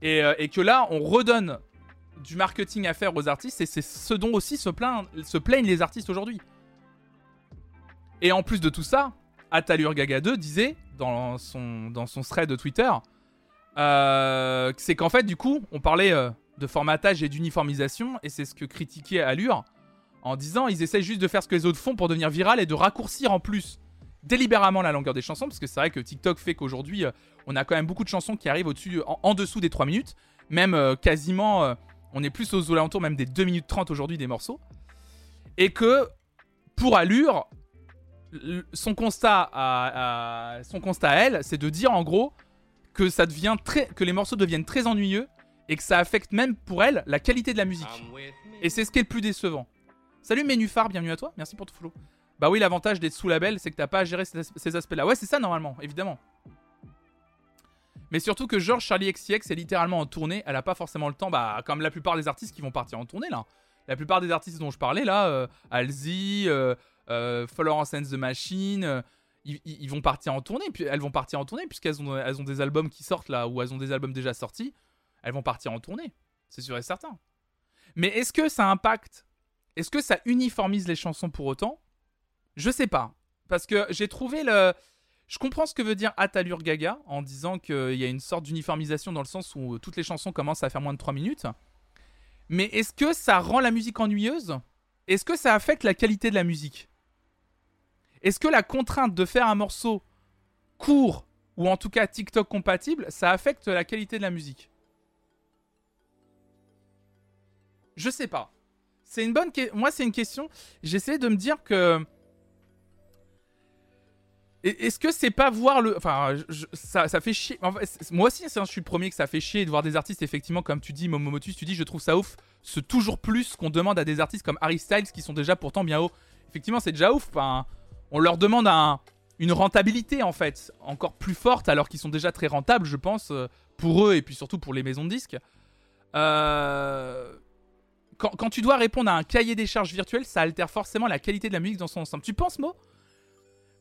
Et, euh, et que là, on redonne du marketing à faire aux artistes et c'est ce dont aussi se, plaignent les artistes aujourd'hui. Et en plus de tout ça, Atalur Gaga 2 disait dans son, dans son thread de Twitter euh, c'est qu'en fait, du coup, on parlait euh, de formatage et d'uniformisation et c'est ce que critiquait Allure en disant ils essayent juste de faire ce que les autres font pour devenir viral et de raccourcir en plus délibérément la longueur des chansons parce que c'est vrai que TikTok fait qu'aujourd'hui euh, on a quand même beaucoup de chansons qui arrivent au-dessus en, dessous des 3 minutes, même quasiment on est plus aux alentours même des 2 minutes 30 aujourd'hui des morceaux et que pour allure son constat à, son constat à elle, c'est de dire en gros que ça devient très que les morceaux deviennent très ennuyeux et que ça affecte même pour elle la qualité de la musique. Et c'est ce qui est le plus décevant. Salut Ménuphar, bienvenue à toi, merci pour ton follow. Bah oui, l'avantage d'être sous label, c'est que t'as pas à gérer ces aspects-là. Ouais, c'est ça normalement, évidemment. Mais surtout que George Charlie XCX est littéralement en tournée, elle a pas forcément le temps, bah comme la plupart des artistes qui vont partir en tournée là. La plupart des artistes dont je parlais là, euh, Alzi, euh, euh, Florence and the Machine, euh, ils, vont partir en tournée, puis elles vont partir en tournée puisqu'elles ont, elles ont des albums qui sortent là, ou elles ont des albums déjà sortis, elles vont partir en tournée, c'est sûr et certain. Mais est-ce que ça impacte? Est-ce que ça uniformise les chansons pour autant? Je sais pas. Parce que j'ai trouvé le. Je comprends ce que veut dire Atalur Gaga en disant qu'il y a une sorte d'uniformisation dans le sens où toutes les chansons commencent à faire moins de 3 minutes. Mais est-ce que ça rend la musique ennuyeuse? Est-ce que ça affecte la qualité de la musique? Est-ce que la contrainte de faire un morceau court ou en tout cas TikTok compatible, ça affecte la qualité de la musique? Je sais pas. C'est une bonne. Moi, c'est une question. J'essaie de me dire que. Est-ce que c'est pas voir le. Enfin, ça, fait chier. moi aussi, je suis le premier que ça fait chier de voir des artistes, effectivement, comme tu dis, Momomotus, tu dis, je trouve ça ouf. Ce toujours plus qu'on demande à des artistes comme Harry Styles qui sont déjà pourtant bien hauts. Effectivement, c'est déjà ouf. On leur demande une rentabilité, en fait, encore plus forte, alors qu'ils sont déjà très rentables, je pense, euh, pour eux et puis surtout pour les maisons de disques. Euh quand, tu dois répondre à un cahier des charges virtuel, ça altère forcément la qualité de la musique dans son ensemble. Tu penses, Mo?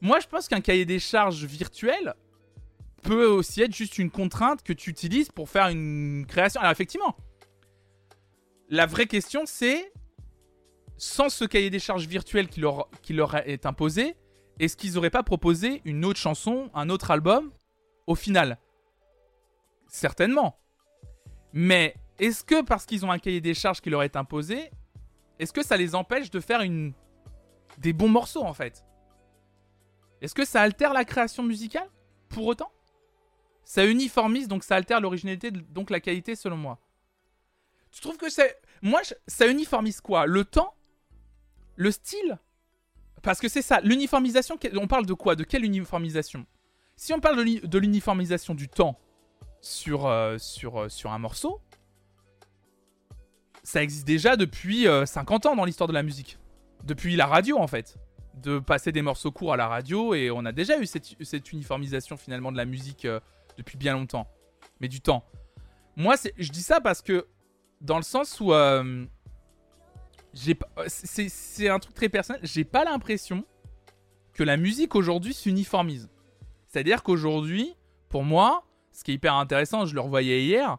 Moi, je pense qu'un cahier des charges virtuel peut aussi être juste une contrainte que tu utilises pour faire une création. Alors, effectivement, la vraie question, c'est sans ce cahier des charges virtuel qui leur, est imposé, est-ce qu'ils n'auraient pas proposé une autre chanson, un autre album au final? Certainement. Mais est-ce que parce qu'ils ont un cahier des charges qui leur est imposé, est-ce que ça les empêche de faire des bons morceaux en fait? Est-ce que ça altère la création musicale pour autant? Ça uniformise donc ça altère l'originalité donc la qualité selon moi. Tu trouves que c'est moi ça uniformise quoi? Le temps? Le style? Parce que c'est ça, l'uniformisation on parle de quoi? De quelle uniformisation? Si on parle de l'uniformisation du temps sur, euh, euh, sur un morceau, ça existe déjà depuis 50 euh, ans dans l'histoire de la musique. Depuis la radio, en fait. De passer des morceaux courts à la radio, et on a déjà eu cette, uniformisation finalement de la musique euh, depuis bien longtemps. Mais du temps. Moi, je dis ça parce que, dans le sens où. Euh, c'est un truc très personnel. J'ai pas l'impression que la musique aujourd'hui s'uniformise. C'est-à-dire qu'aujourd'hui, pour moi, ce qui est hyper intéressant, je le revoyais hier,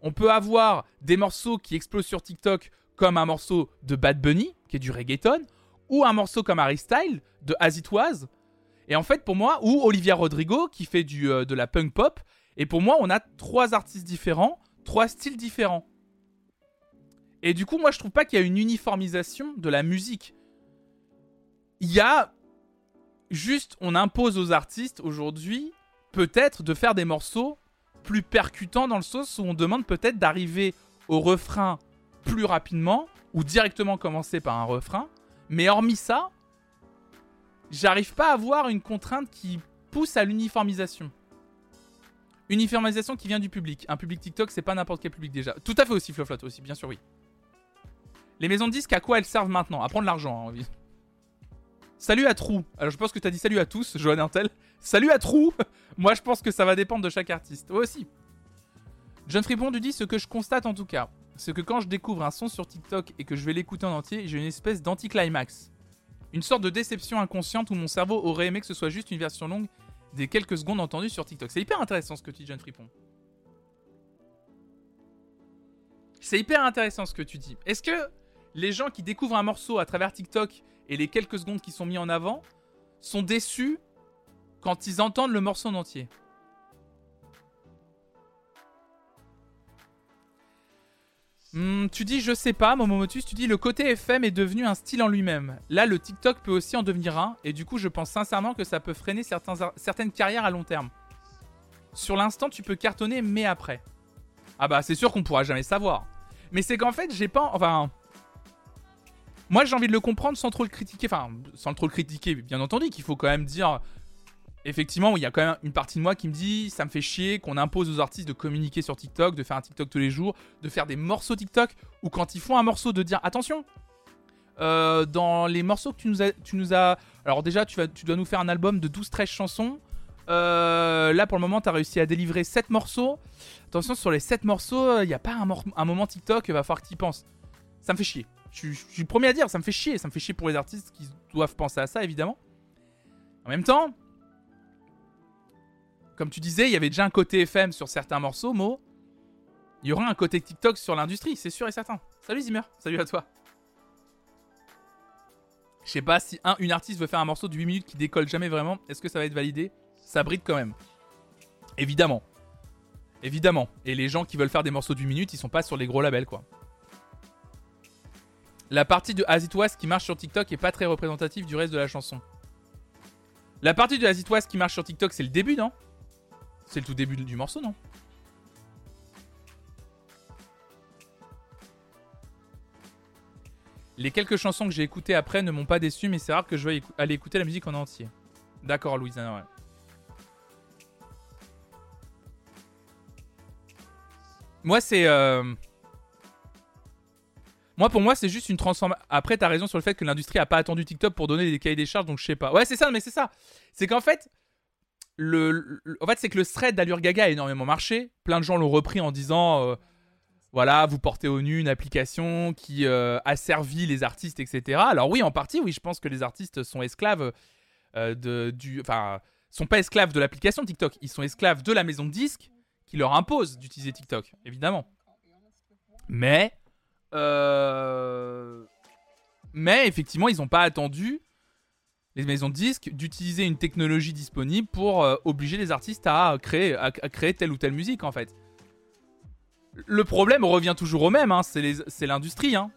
on peut avoir des morceaux qui explosent sur TikTok comme un morceau de Bad Bunny, qui est du reggaeton, ou un morceau comme Harry Style de As It Was. Et en fait, pour moi, ou Olivia Rodrigo, qui fait du, euh, de la punk pop. Et pour moi, on a trois artistes différents, trois styles différents. Et du coup, moi, je trouve pas qu'il y a une uniformisation de la musique. Il y a juste, on impose aux artistes aujourd'hui, peut-être, de faire des morceaux plus percutant dans le sens où on demande peut-être d'arriver au refrain plus rapidement ou directement commencer par un refrain. Mais hormis ça, j'arrive pas à voir une contrainte qui pousse à l'uniformisation. Uniformisation qui vient du public. Un public TikTok, c'est pas n'importe quel public déjà. Tout à fait aussi, Floflot aussi, bien sûr, oui. Les maisons de disques, à quoi elles servent maintenant? À prendre l'argent, hein, Salut à Trou. Alors je pense que t'as dit salut à tous, Johan Intel. Salut à Trou Moi je pense que ça va dépendre de chaque artiste. Moi aussi. John Fripon lui dit ce que je constate en tout cas. C'est que quand je découvre un son sur TikTok et que je vais l'écouter en entier, j'ai une espèce d'anticlimax. Une sorte de déception inconsciente où mon cerveau aurait aimé que ce soit juste une version longue des quelques secondes entendues sur TikTok. C'est hyper intéressant ce que tu dis, John Fripon. C'est hyper intéressant ce que tu dis. Est-ce que les gens qui découvrent un morceau à travers TikTok et les quelques secondes qui sont mis en avant sont déçus quand ils entendent le morceau en entier? Hmm, tu dis, je sais pas, Momomotus, tu dis le côté FM est devenu un style en lui-même. Là, le TikTok peut aussi en devenir un, et du coup, je pense sincèrement que ça peut freiner certaines carrières à long terme. Sur l'instant, tu peux cartonner, mais après. Ah bah, c'est sûr qu'on pourra jamais savoir. Mais c'est qu'en fait, j'ai pas. Enfin. Moi, j'ai envie de le comprendre sans trop le critiquer. Enfin, sans trop le critiquer, bien entendu, qu'il faut quand même dire effectivement, il y a quand même une partie de moi qui me dit ça me fait chier qu'on impose aux artistes de communiquer sur TikTok, de faire un TikTok tous les jours, de faire des morceaux TikTok, ou quand ils font un morceau, de dire attention, euh, dans les morceaux que tu nous as. Alors, déjà, tu, dois nous faire un album de 12-13 chansons. Euh, là, pour le moment, tu as réussi à délivrer 7 morceaux. Attention, sur les 7 morceaux, il n'y a pas un, moment TikTok, il va falloir que tu penses. Ça me fait chier. Je, je suis le premier à dire, ça me fait chier. Ça me fait chier pour les artistes qui doivent penser à ça, évidemment. En même temps, comme tu disais, il y avait déjà un côté FM sur certains morceaux, Mo. Il y aura un côté TikTok sur l'industrie, c'est sûr et certain. Salut Zimmer, salut à toi. Je sais pas si un, une artiste veut faire un morceau de 8 minutes qui décolle jamais vraiment, est-ce que ça va être validé? Ça bride quand même. Évidemment. Évidemment. Et les gens qui veulent faire des morceaux de 8 minutes, ils sont pas sur les gros labels quoi. La partie de As It Was qui marche sur TikTok est pas très représentative du reste de la chanson. La partie de As It Was qui marche sur TikTok, c'est le début, non? C'est le tout début du morceau, non? Les quelques chansons que j'ai écoutées après ne m'ont pas déçu, mais c'est rare que je veuille aller écouter la musique en entier. D'accord, Louisa, ouais. Moi, c'est. Euh, moi, pour moi, c'est juste une transformation. Après, t'as raison sur le fait que l'industrie a pas attendu TikTok pour donner des cahiers des charges, donc je sais pas. Ouais, c'est ça, mais c'est ça. C'est qu'en fait, le, en fait, c'est que le thread d'Allure Gaga a énormément marché. Plein de gens l'ont repris en disant euh, voilà, vous portez au nu une application qui euh, a servi les artistes, etc. Alors, oui, en partie, oui, je pense que les artistes sont esclaves euh, de, du. Enfin, sont pas esclaves de l'application TikTok, ils sont esclaves de la maison de disques qui leur impose d'utiliser TikTok, évidemment. Mais. Mais effectivement, ils n'ont pas attendu les maisons de disques d'utiliser une technologie disponible pour euh, obliger les artistes à créer, à, créer telle ou telle musique en fait. Le problème revient toujours au même, hein, c'est l'industrie. Hein.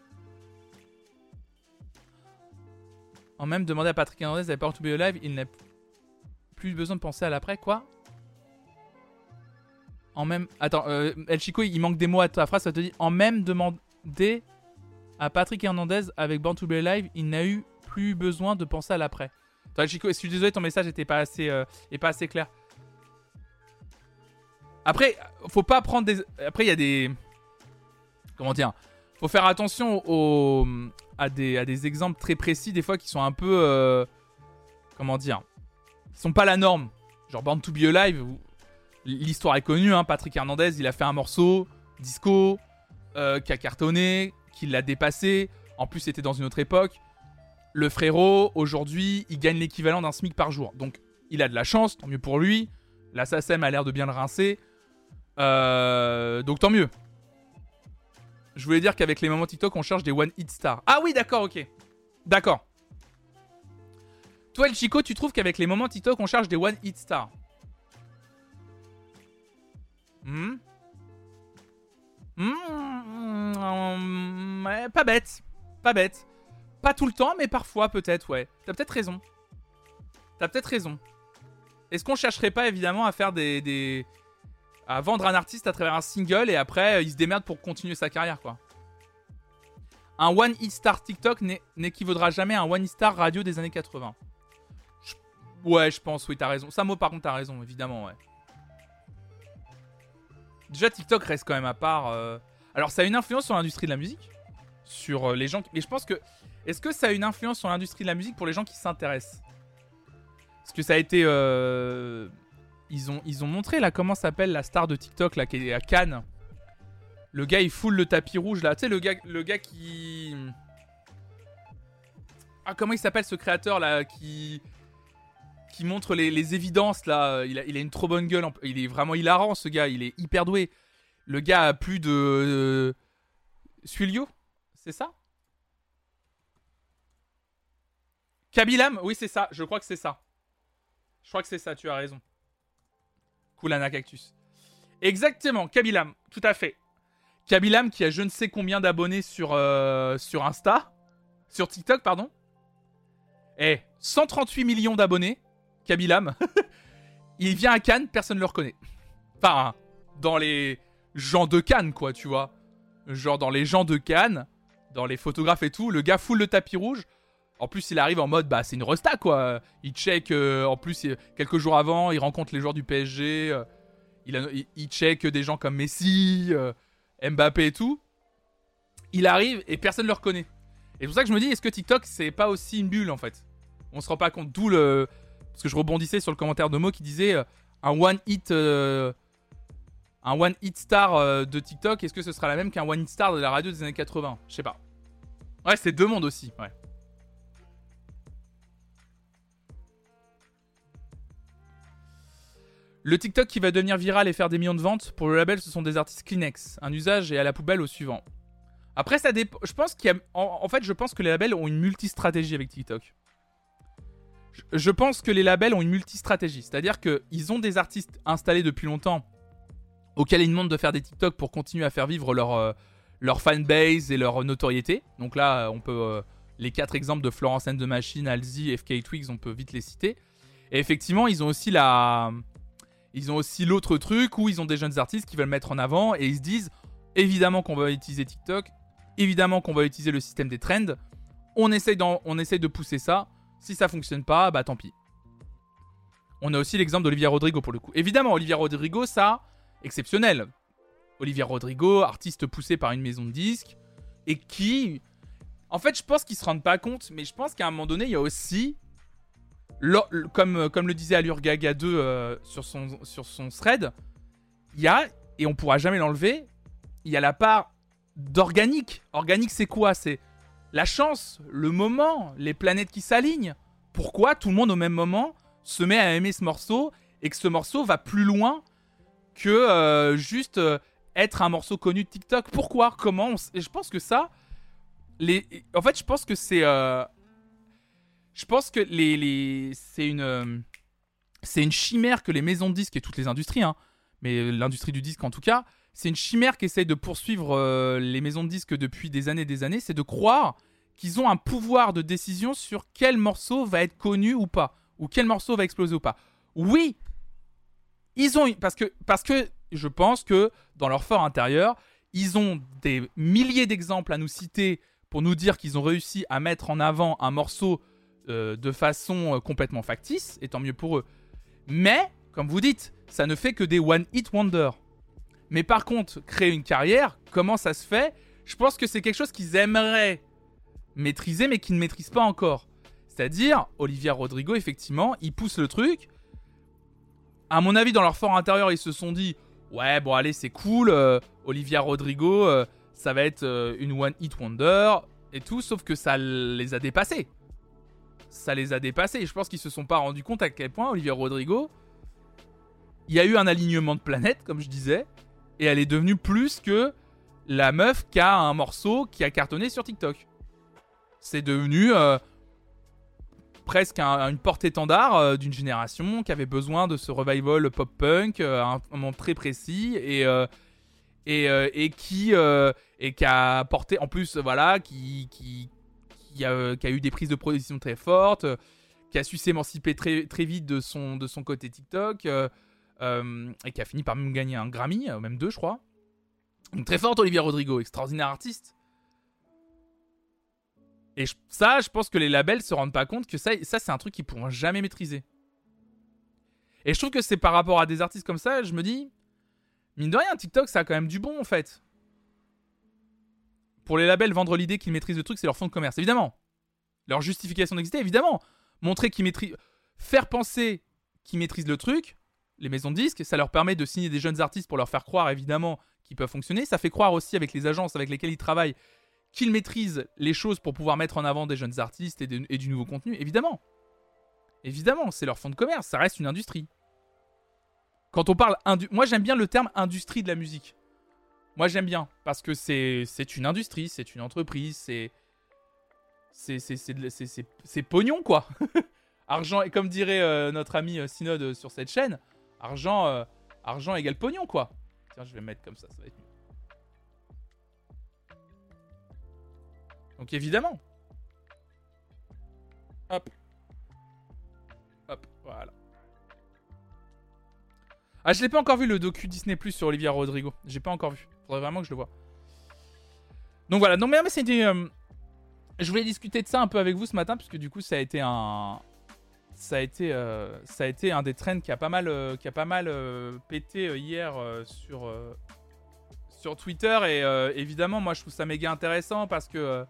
En même demander à Patrick Hernandez d'aller pas to be alive, il n'a plus besoin de penser à l'après, quoi En même. Attends, euh, El Chico, il manque des mots à ta phrase, ça te dit en même demander à Patrick Hernandez avec Born to Be Alive, il n'a eu plus besoin de penser à l'après. Je suis désolé, ton message n'était pas assez, euh, pas assez clair. Après, faut pas prendre des. Après, il y a des. Comment dire Faut faire attention aux... à, des... à des exemples très précis, des fois, qui sont un peu. Euh, comment dire Qui sont pas la norme. Genre Born to Be Alive, l'histoire est connue, hein. Patrick Hernandez, il a fait un morceau, disco, euh, qui a cartonné, qui l'a dépassé. En plus, c'était dans une autre époque. Le frérot, aujourd'hui, il gagne l'équivalent d'un SMIC par jour. Donc, il a de la chance, tant mieux pour lui. La a l'air de bien le rincer. Euh, donc, tant mieux. Je voulais dire qu'avec les moments TikTok, on cherche des One Hit Stars. Ah oui, d'accord, ok. D'accord. Toi, El Chico, tu trouves qu'avec les moments TikTok, on cherche des One Hit Stars hmm? Hmm, Pas bête. Pas bête. Pas tout le temps, mais parfois peut-être, ouais. T'as peut-être raison. T'as peut-être raison. Est-ce qu'on chercherait pas évidemment à faire des, à vendre un artiste à travers un single et après il se démerde pour continuer sa carrière, quoi? Un One Hit Star TikTok n'équivaudra jamais à un One Hit Star radio des années 80. Ouais, je pense, oui, t'as raison. Samo, par contre, t'as raison, évidemment, ouais. Déjà, TikTok reste quand même à part. Euh. Alors, ça a une influence sur l'industrie de la musique Sur euh, les gens. Mais je pense que est-ce que ça a une influence sur l'industrie de la musique pour les gens qui s'intéressent? Parce que ça a été. Euh, ils, ont, montré là comment s'appelle la star de TikTok là qui est à Cannes. Le gars il foule le tapis rouge là. Tu sais, le gars, le gars qui. Ah, comment il s'appelle ce créateur là qui. Qui montre les, évidences là. Il a, il a, une trop bonne gueule. Il est vraiment hilarant ce gars. Il est hyper doué. Le gars a plus de. Euh... Suilio C'est ça? Kabilam Oui, c'est ça. Je crois que c'est ça. Je crois que c'est ça, tu as raison. Kulana Cactus. Exactement, Kabilam, tout à fait. Kabilam qui a je ne sais combien d'abonnés sur, euh, sur Insta. Sur TikTok, pardon. Eh, 138 millions d'abonnés. Kabilam. il vient à Cannes, personne ne le reconnaît. Enfin, dans les gens de Cannes, quoi, tu vois. Genre dans les gens de Cannes, dans les photographes et tout, le gars foule le tapis rouge. En plus, il arrive en mode, bah, c'est une resta, quoi. Il check, euh, en plus, quelques jours avant, il rencontre les joueurs du PSG. Euh, il, check des gens comme Messi, euh, Mbappé et tout. Il arrive et personne ne le reconnaît. Et c'est pour ça que je me dis, est-ce que TikTok, c'est pas aussi une bulle, en fait? On se rend pas compte. D'où le. Parce que je rebondissais sur le commentaire de Mo qui disait un hit. un one hit star de TikTok, est-ce que ce sera la même qu'un one hit star de la radio des années 80 Je sais pas. Ouais, c'est deux mondes aussi, ouais. Le TikTok qui va devenir viral et faire des millions de ventes, pour le label, ce sont des artistes Kleenex. Un usage et à la poubelle au suivant. Après, ça dépend. Je pense qu'il y a. En, fait, je pense que les labels ont une multistratégie avec TikTok. Je, pense que les labels ont une multistratégie. C'est-à-dire qu'ils ont des artistes installés depuis longtemps auxquels ils demandent de faire des TikTok pour continuer à faire vivre leur, euh, leur fanbase et leur notoriété. Donc là, on peut. Euh, les quatre exemples de Florence and the Machine, Alzi, FK Twigs, on peut vite les citer. Et effectivement, ils ont aussi la, ils ont aussi l'autre truc où ils ont des jeunes artistes qui veulent mettre en avant et ils se disent évidemment qu'on va utiliser TikTok, évidemment qu'on va utiliser le système des trends. On essaye, on essaye de pousser ça. Si ça fonctionne pas, bah tant pis. On a aussi l'exemple d'Olivia Rodrigo pour le coup. Évidemment, Olivia Rodrigo, ça, exceptionnel. Olivia Rodrigo, artiste poussé par une maison de disques, et qui. En fait, je pense qu'ils se rendent pas compte, mais je pense qu'à un moment donné, il y a aussi comme, euh, comme le disait Allure Gaga 2 euh, sur, son, sur son thread, il y a, et on pourra jamais l'enlever, il y a la part d'organique. Organique, c'est quoi? C'est la chance, le moment, les planètes qui s'alignent. Pourquoi tout le monde au même moment se met à aimer ce morceau et que ce morceau va plus loin que euh, juste être un morceau connu de TikTok? Pourquoi? Comment Et je pense que ça, les... en fait, je pense que c'est je pense que les, c'est une, euh, c'est une chimère que les maisons de disques et toutes les industries, hein, mais l'industrie du disque en tout cas, c'est une chimère qu'essayent de poursuivre euh, les maisons de disques depuis des années et des années, c'est de croire qu'ils ont un pouvoir de décision sur quel morceau va être connu ou pas, ou quel morceau va exploser ou pas. Oui, ils ont parce que parce que je pense que dans leur fort intérieur, ils ont des milliers d'exemples à nous citer pour nous dire qu'ils ont réussi à mettre en avant un morceau de façon euh, complètement factice, et tant mieux pour eux. Mais, comme vous dites, ça ne fait que des one-hit wonder. Mais par contre, créer une carrière, comment ça se fait? Je pense que c'est quelque chose qu'ils aimeraient maîtriser, mais qu'ils ne maîtrisent pas encore. C'est-à-dire, Olivia Rodrigo, effectivement, il pousse le truc. À mon avis, dans leur fort intérieur, ils se sont dit Ouais, bon, allez, c'est cool. Euh, Olivia Rodrigo, ça va être une one-hit wonder et tout, sauf que ça les a dépassés ça les a dépassés. Et je pense qu'ils se sont pas rendus compte à quel point Olivia Rodrigo, il y a eu un alignement de planètes, comme je disais, et elle est devenue plus que la meuf qui a un morceau qui a cartonné sur TikTok. C'est devenu euh, presque une porte-étendard euh, d'une génération qui avait besoin de ce revival pop-punk euh, à un moment très précis et qui et a porté en plus voilà qui, qui, qui a, eu des prises de position très fortes, euh, qui a su s'émanciper très, vite de son, côté TikTok, euh, euh, et qui a fini par même gagner un Grammy, même deux, je crois. Très forte, Olivia Rodrigo, extraordinaire artiste. Et ça, je pense que les labels se rendent pas compte que ça, ça c'est un truc qu'ils pourront jamais maîtriser. Et je trouve que c'est par rapport à des artistes comme ça, je me dis, mine de rien, TikTok, ça a quand même du bon en fait pour les labels, vendre l'idée qu'ils maîtrisent le truc, c'est leur fond de commerce, évidemment. Leur justification d'exister, évidemment. Montrer qu'ils maîtrisent. Faire penser qu'ils maîtrisent le truc, les maisons de disques, ça leur permet de signer des jeunes artistes pour leur faire croire, évidemment, qu'ils peuvent fonctionner. Ça fait croire aussi avec les agences avec lesquelles ils travaillent qu'ils maîtrisent les choses pour pouvoir mettre en avant des jeunes artistes et, du nouveau contenu, évidemment. Évidemment, c'est leur fond de commerce, ça reste une industrie. Quand on parle. Moi, j'aime bien le terme industrie de la musique. Moi, j'aime bien parce que c'est une industrie, c'est une entreprise, c'est. C'est pognon, quoi. argent, et comme dirait euh, notre ami euh, Synode euh, sur cette chaîne, argent, argent égale pognon, quoi. Tiens, je vais mettre comme ça, ça va être mieux. Donc évidemment. Hop. Hop, voilà. Ah, je l'ai pas encore vu le docu Disney Plus sur Olivia Rodrigo. J'ai pas encore vu. Faudrait vraiment que je le vois. Donc voilà. Non mais, c'était. Euh, je voulais discuter de ça un peu avec vous ce matin puisque du coup ça a été un. Ça a été, euh, ça a été un des trends qui a pas mal, euh, qui a pas mal pété hier sur, sur Twitter et évidemment moi je trouve ça méga intéressant parce que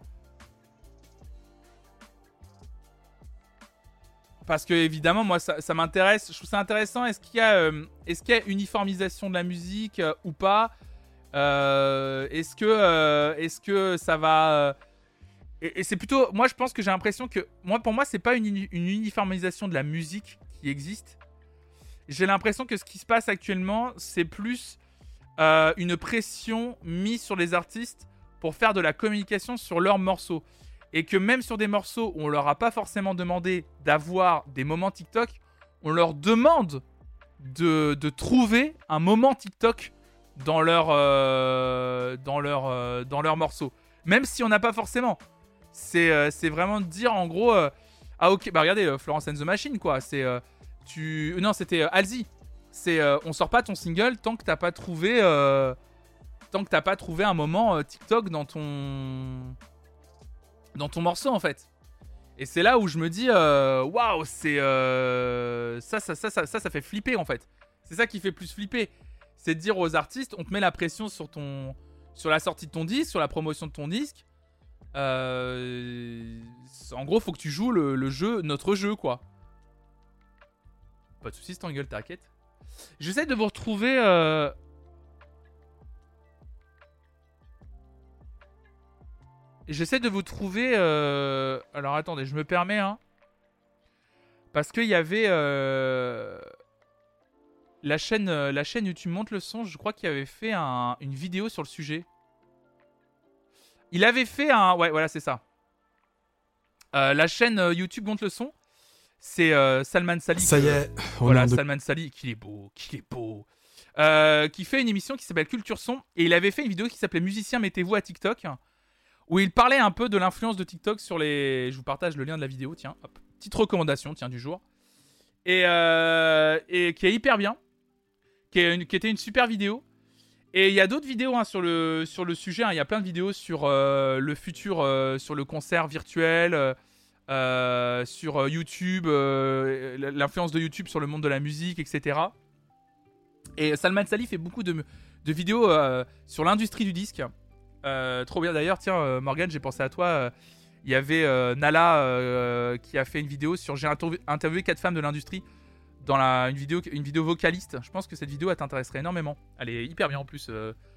parce que évidemment moi ça, m'intéresse, je trouve ça intéressant. Est-ce qu'il y a est-ce y a uniformisation de la musique ou pas? Est-ce que est-ce que ça va et, c'est plutôt moi je pense que j'ai l'impression que moi pour moi c'est pas une, uniformisation de la musique qui existe. J'ai l'impression que ce qui se passe actuellement c'est plus une pression mise sur les artistes pour faire de la communication sur leurs morceaux et que même sur des morceaux où on leur a pas forcément demandé d'avoir des moments TikTok, on leur demande de, trouver un moment TikTok dans leur, euh, dans leur, euh, dans leur morceau. Même si on n'a pas forcément. C'est euh, c'est vraiment de dire en gros. ah ok, bah regardez, Florence and the Machine quoi. C'est. tu... Non, c'était Alzi. C'est on sort pas ton single tant que t'as pas trouvé. tant que t'as pas trouvé un moment TikTok dans ton dans ton morceau en fait. Et c'est là où je me dis, euh, waouh, c'est euh, ça, ça, ça, ça, ça, ça fait flipper en fait. C'est ça qui fait plus flipper. C'est de dire aux artistes, on te met la pression sur ton, sur la sortie de ton disque, sur la promotion de ton disque. Euh, en gros, faut que tu joues le, jeu, notre jeu quoi. Pas de soucis, Stangle, t'inquiète. J'essaie de vous retrouver. J'essaie de vous trouver. Euh, alors attendez, je me permets. Hein. Parce qu'il y avait. Euh, la, chaîne, euh, la chaîne YouTube Monte le son, je crois qu'il avait fait une vidéo sur le sujet. Il avait fait un. Ouais, voilà, c'est ça. la chaîne YouTube Monte le son, c'est Salman Sali. Ça y est. voilà, Salman Sali, qu'il est beau, qu'il est beau. qui fait une émission qui s'appelle Culture Son. Et il avait fait une vidéo qui s'appelait Musicien, mettez-vous à TikTok où il parlait un peu de l'influence de TikTok sur les. Je vous partage le lien de la vidéo, tiens, hop. Petite recommandation, tiens, du jour. Et, euh, et qui est hyper bien. Qui, était une super vidéo. Et il y a d'autres vidéos hein, sur, le, sur le sujet. Hein. Il y a plein de vidéos sur euh, le futur, euh, sur le concert virtuel, sur YouTube, l'influence de YouTube sur le monde de la musique, etc. Et Salman Salih fait beaucoup de, de vidéos sur l'industrie du disque. Euh, trop bien d'ailleurs, tiens euh, Morgan, j'ai pensé à toi. Euh, il y avait Nala qui a fait une vidéo sur j'ai interviewé quatre femmes de l'industrie dans une, vidéo, une vidéo vocaliste. Je pense que cette vidéo t'intéresserait énormément. Elle est hyper bien en plus.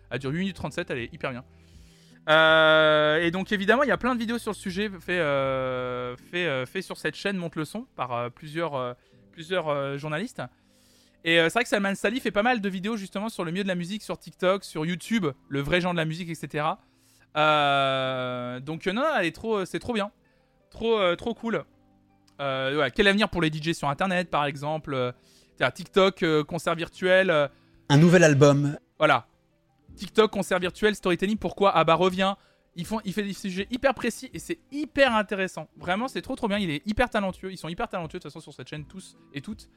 elle dure 8 minutes 37, elle est hyper bien. et donc évidemment, il y a plein de vidéos sur le sujet fait, fait, fait sur cette chaîne Monte le son par plusieurs, plusieurs journalistes. Et euh, c'est vrai que Salman Sali fait pas mal de vidéos justement sur le milieu de la musique, sur TikTok, sur YouTube, le vrai genre de la musique, etc. Euh, donc euh, non, elle est trop, c'est trop bien, trop, trop cool. Quel avenir pour les DJ sur Internet, par exemple TikTok, concert virtuel. Un nouvel album. Voilà. TikTok, concert virtuel, storytelling. Pourquoi Ah bah revient. Ils font, il fait des sujets hyper précis et c'est hyper intéressant. Vraiment, c'est trop trop bien. Il est hyper talentueux. Ils sont hyper talentueux de toute façon sur cette chaîne tous et toutes.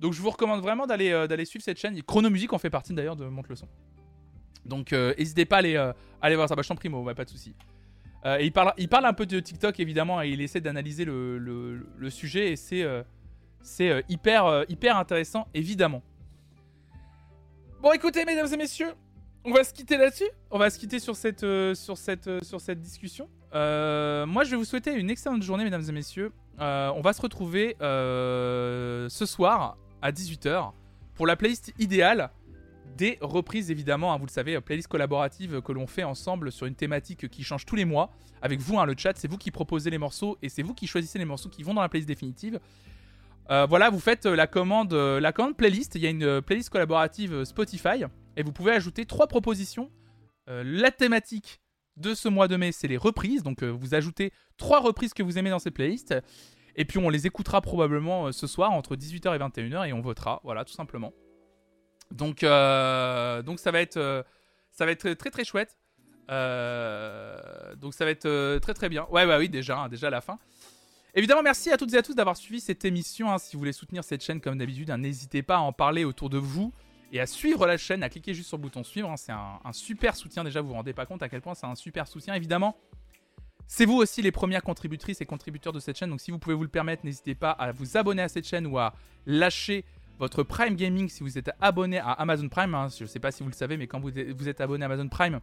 Donc je vous recommande vraiment d'aller euh, d'aller suivre cette chaîne. Chronomusique en fait partie d'ailleurs de Monte le son. Donc euh, n'hésitez pas à aller, euh, aller voir ça. Bah, je t'en prie, pas de et il parle, un peu de TikTok évidemment et il essaie d'analyser le, sujet et c'est c'est hyper, hyper intéressant évidemment. Bon écoutez mesdames et messieurs, on va se quitter là-dessus. On va se quitter sur cette discussion. moi je vais vous souhaiter une excellente journée mesdames et messieurs. on va se retrouver ce soir à 18h pour la playlist idéale des reprises évidemment, hein, vous le savez, playlist collaborative que l'on fait ensemble sur une thématique qui change tous les mois. Avec vous, hein, le chat, c'est vous qui proposez les morceaux et c'est vous qui choisissez les morceaux qui vont dans la playlist définitive. Euh, voilà, vous faites la commande, euh, la commande playlist. Il y a une playlist collaborative Spotify et vous pouvez ajouter trois propositions. Euh, la thématique de ce mois de mai, c'est les reprises. Donc vous ajoutez trois reprises que vous aimez dans cette playlist. Et puis on les écoutera probablement euh, ce soir entre 18h et 21h et on votera, voilà, tout simplement. Donc, euh, donc ça va être, euh, ça va être très très chouette. donc ça va être très très bien. Ouais, ouais, oui, déjà, hein, déjà la fin. Évidemment, merci à toutes et à tous d'avoir suivi cette émission. Hein. Si vous voulez soutenir cette chaîne comme d'habitude, hein, n'hésitez pas à en parler autour de vous et à suivre la chaîne, à cliquer juste sur le bouton suivre. C'est un, super soutien déjà, vous vous rendez pas compte à quel point c'est un super soutien. Évidemment, c'est vous aussi les premières contributrices et contributeurs de cette chaîne. Donc si vous pouvez vous le permettre, n'hésitez pas à vous abonner à cette chaîne ou à lâcher votre Prime Gaming si vous êtes abonné à Amazon Prime. Hein. Je ne sais pas si vous le savez, mais quand vous êtes abonné à Amazon Prime,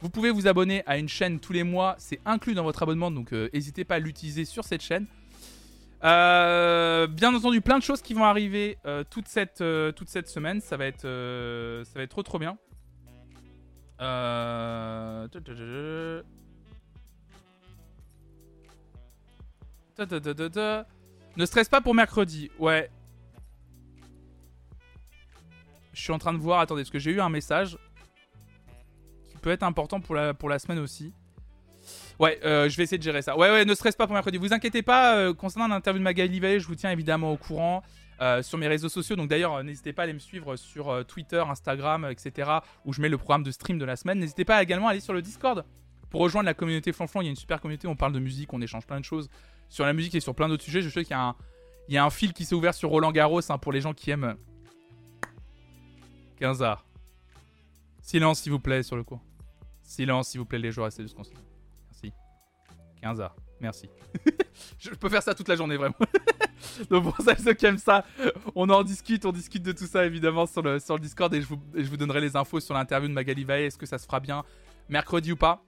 vous pouvez vous abonner à une chaîne tous les mois, c'est inclus dans votre abonnement, donc euh, n'hésitez pas à l'utiliser sur cette chaîne. Euh, bien entendu, plein de choses qui vont arriver euh, toute, cette, semaine, ça va être, ça va être trop trop bien. Ne stresse pas pour mercredi, ouais. Je suis en train de voir, attendez, parce que j'ai eu un message peut être important pour la, pour la semaine aussi. Ouais, euh, je vais essayer de gérer ça. Ouais, ouais, ne stresse pas pour mercredi. Vous inquiétez pas, euh, concernant l'interview de Magali Vallée, je vous tiens évidemment au courant euh, sur mes réseaux sociaux. Donc d'ailleurs, n'hésitez pas à aller me suivre sur Twitter, Instagram, etc. où je mets le programme de stream de la semaine. N'hésitez pas également à aller sur le Discord pour rejoindre la communauté Flanflan. Il y a une super communauté, on parle de musique, on échange plein de choses sur la musique et sur plein d'autres sujets. Je sais qu'il y, a un, y a un fil qui s'est ouvert sur Roland Garros hein, pour les gens qui aiment 15 a Silence, s'il vous plaît, sur le cours. Silence, s'il vous plaît, les joueurs, essayez de se concentrer. Merci. 15 a Merci. je peux faire ça toute la journée, vraiment. Donc pour ceux qui aiment ça, on en discute, on discute de tout ça évidemment sur le, Discord et je, vous, donnerai les infos sur l'interview de Magali Valle, est-ce que ça se fera bien mercredi ou pas?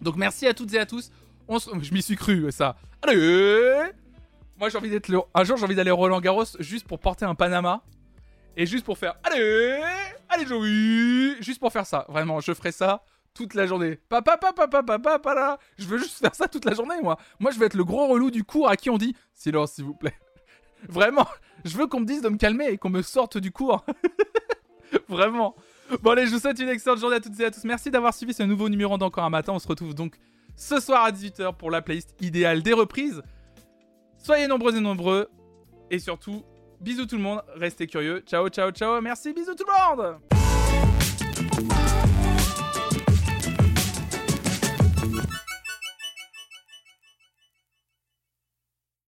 Donc merci à toutes et à tous. Je m'y suis cru, ça. Allez Moi j'ai envie d'être le... Un jour j'ai envie d'aller au Roland Garros juste pour porter un Panama et juste pour faire Allez Allez Joey Juste pour faire ça, vraiment, je ferai ça toute la journée. Papa, papa, papa, papa, là. Je veux juste faire ça toute la journée, moi. Moi, je veux être le gros relou du cours à qui on dit silence, s'il vous plaît. Vraiment, je veux qu'on me dise de me calmer et qu'on me sorte du cours. Vraiment. Bon, allez, je vous souhaite une excellente journée à toutes et à tous. Merci d'avoir suivi ce nouveau numéro d'Encore un matin. On se retrouve donc ce soir à 18h pour la playlist idéale des reprises. Soyez nombreux et nombreux. Et surtout, bisous tout le monde. Restez curieux. Ciao, ciao, ciao. Merci, bisous tout le monde.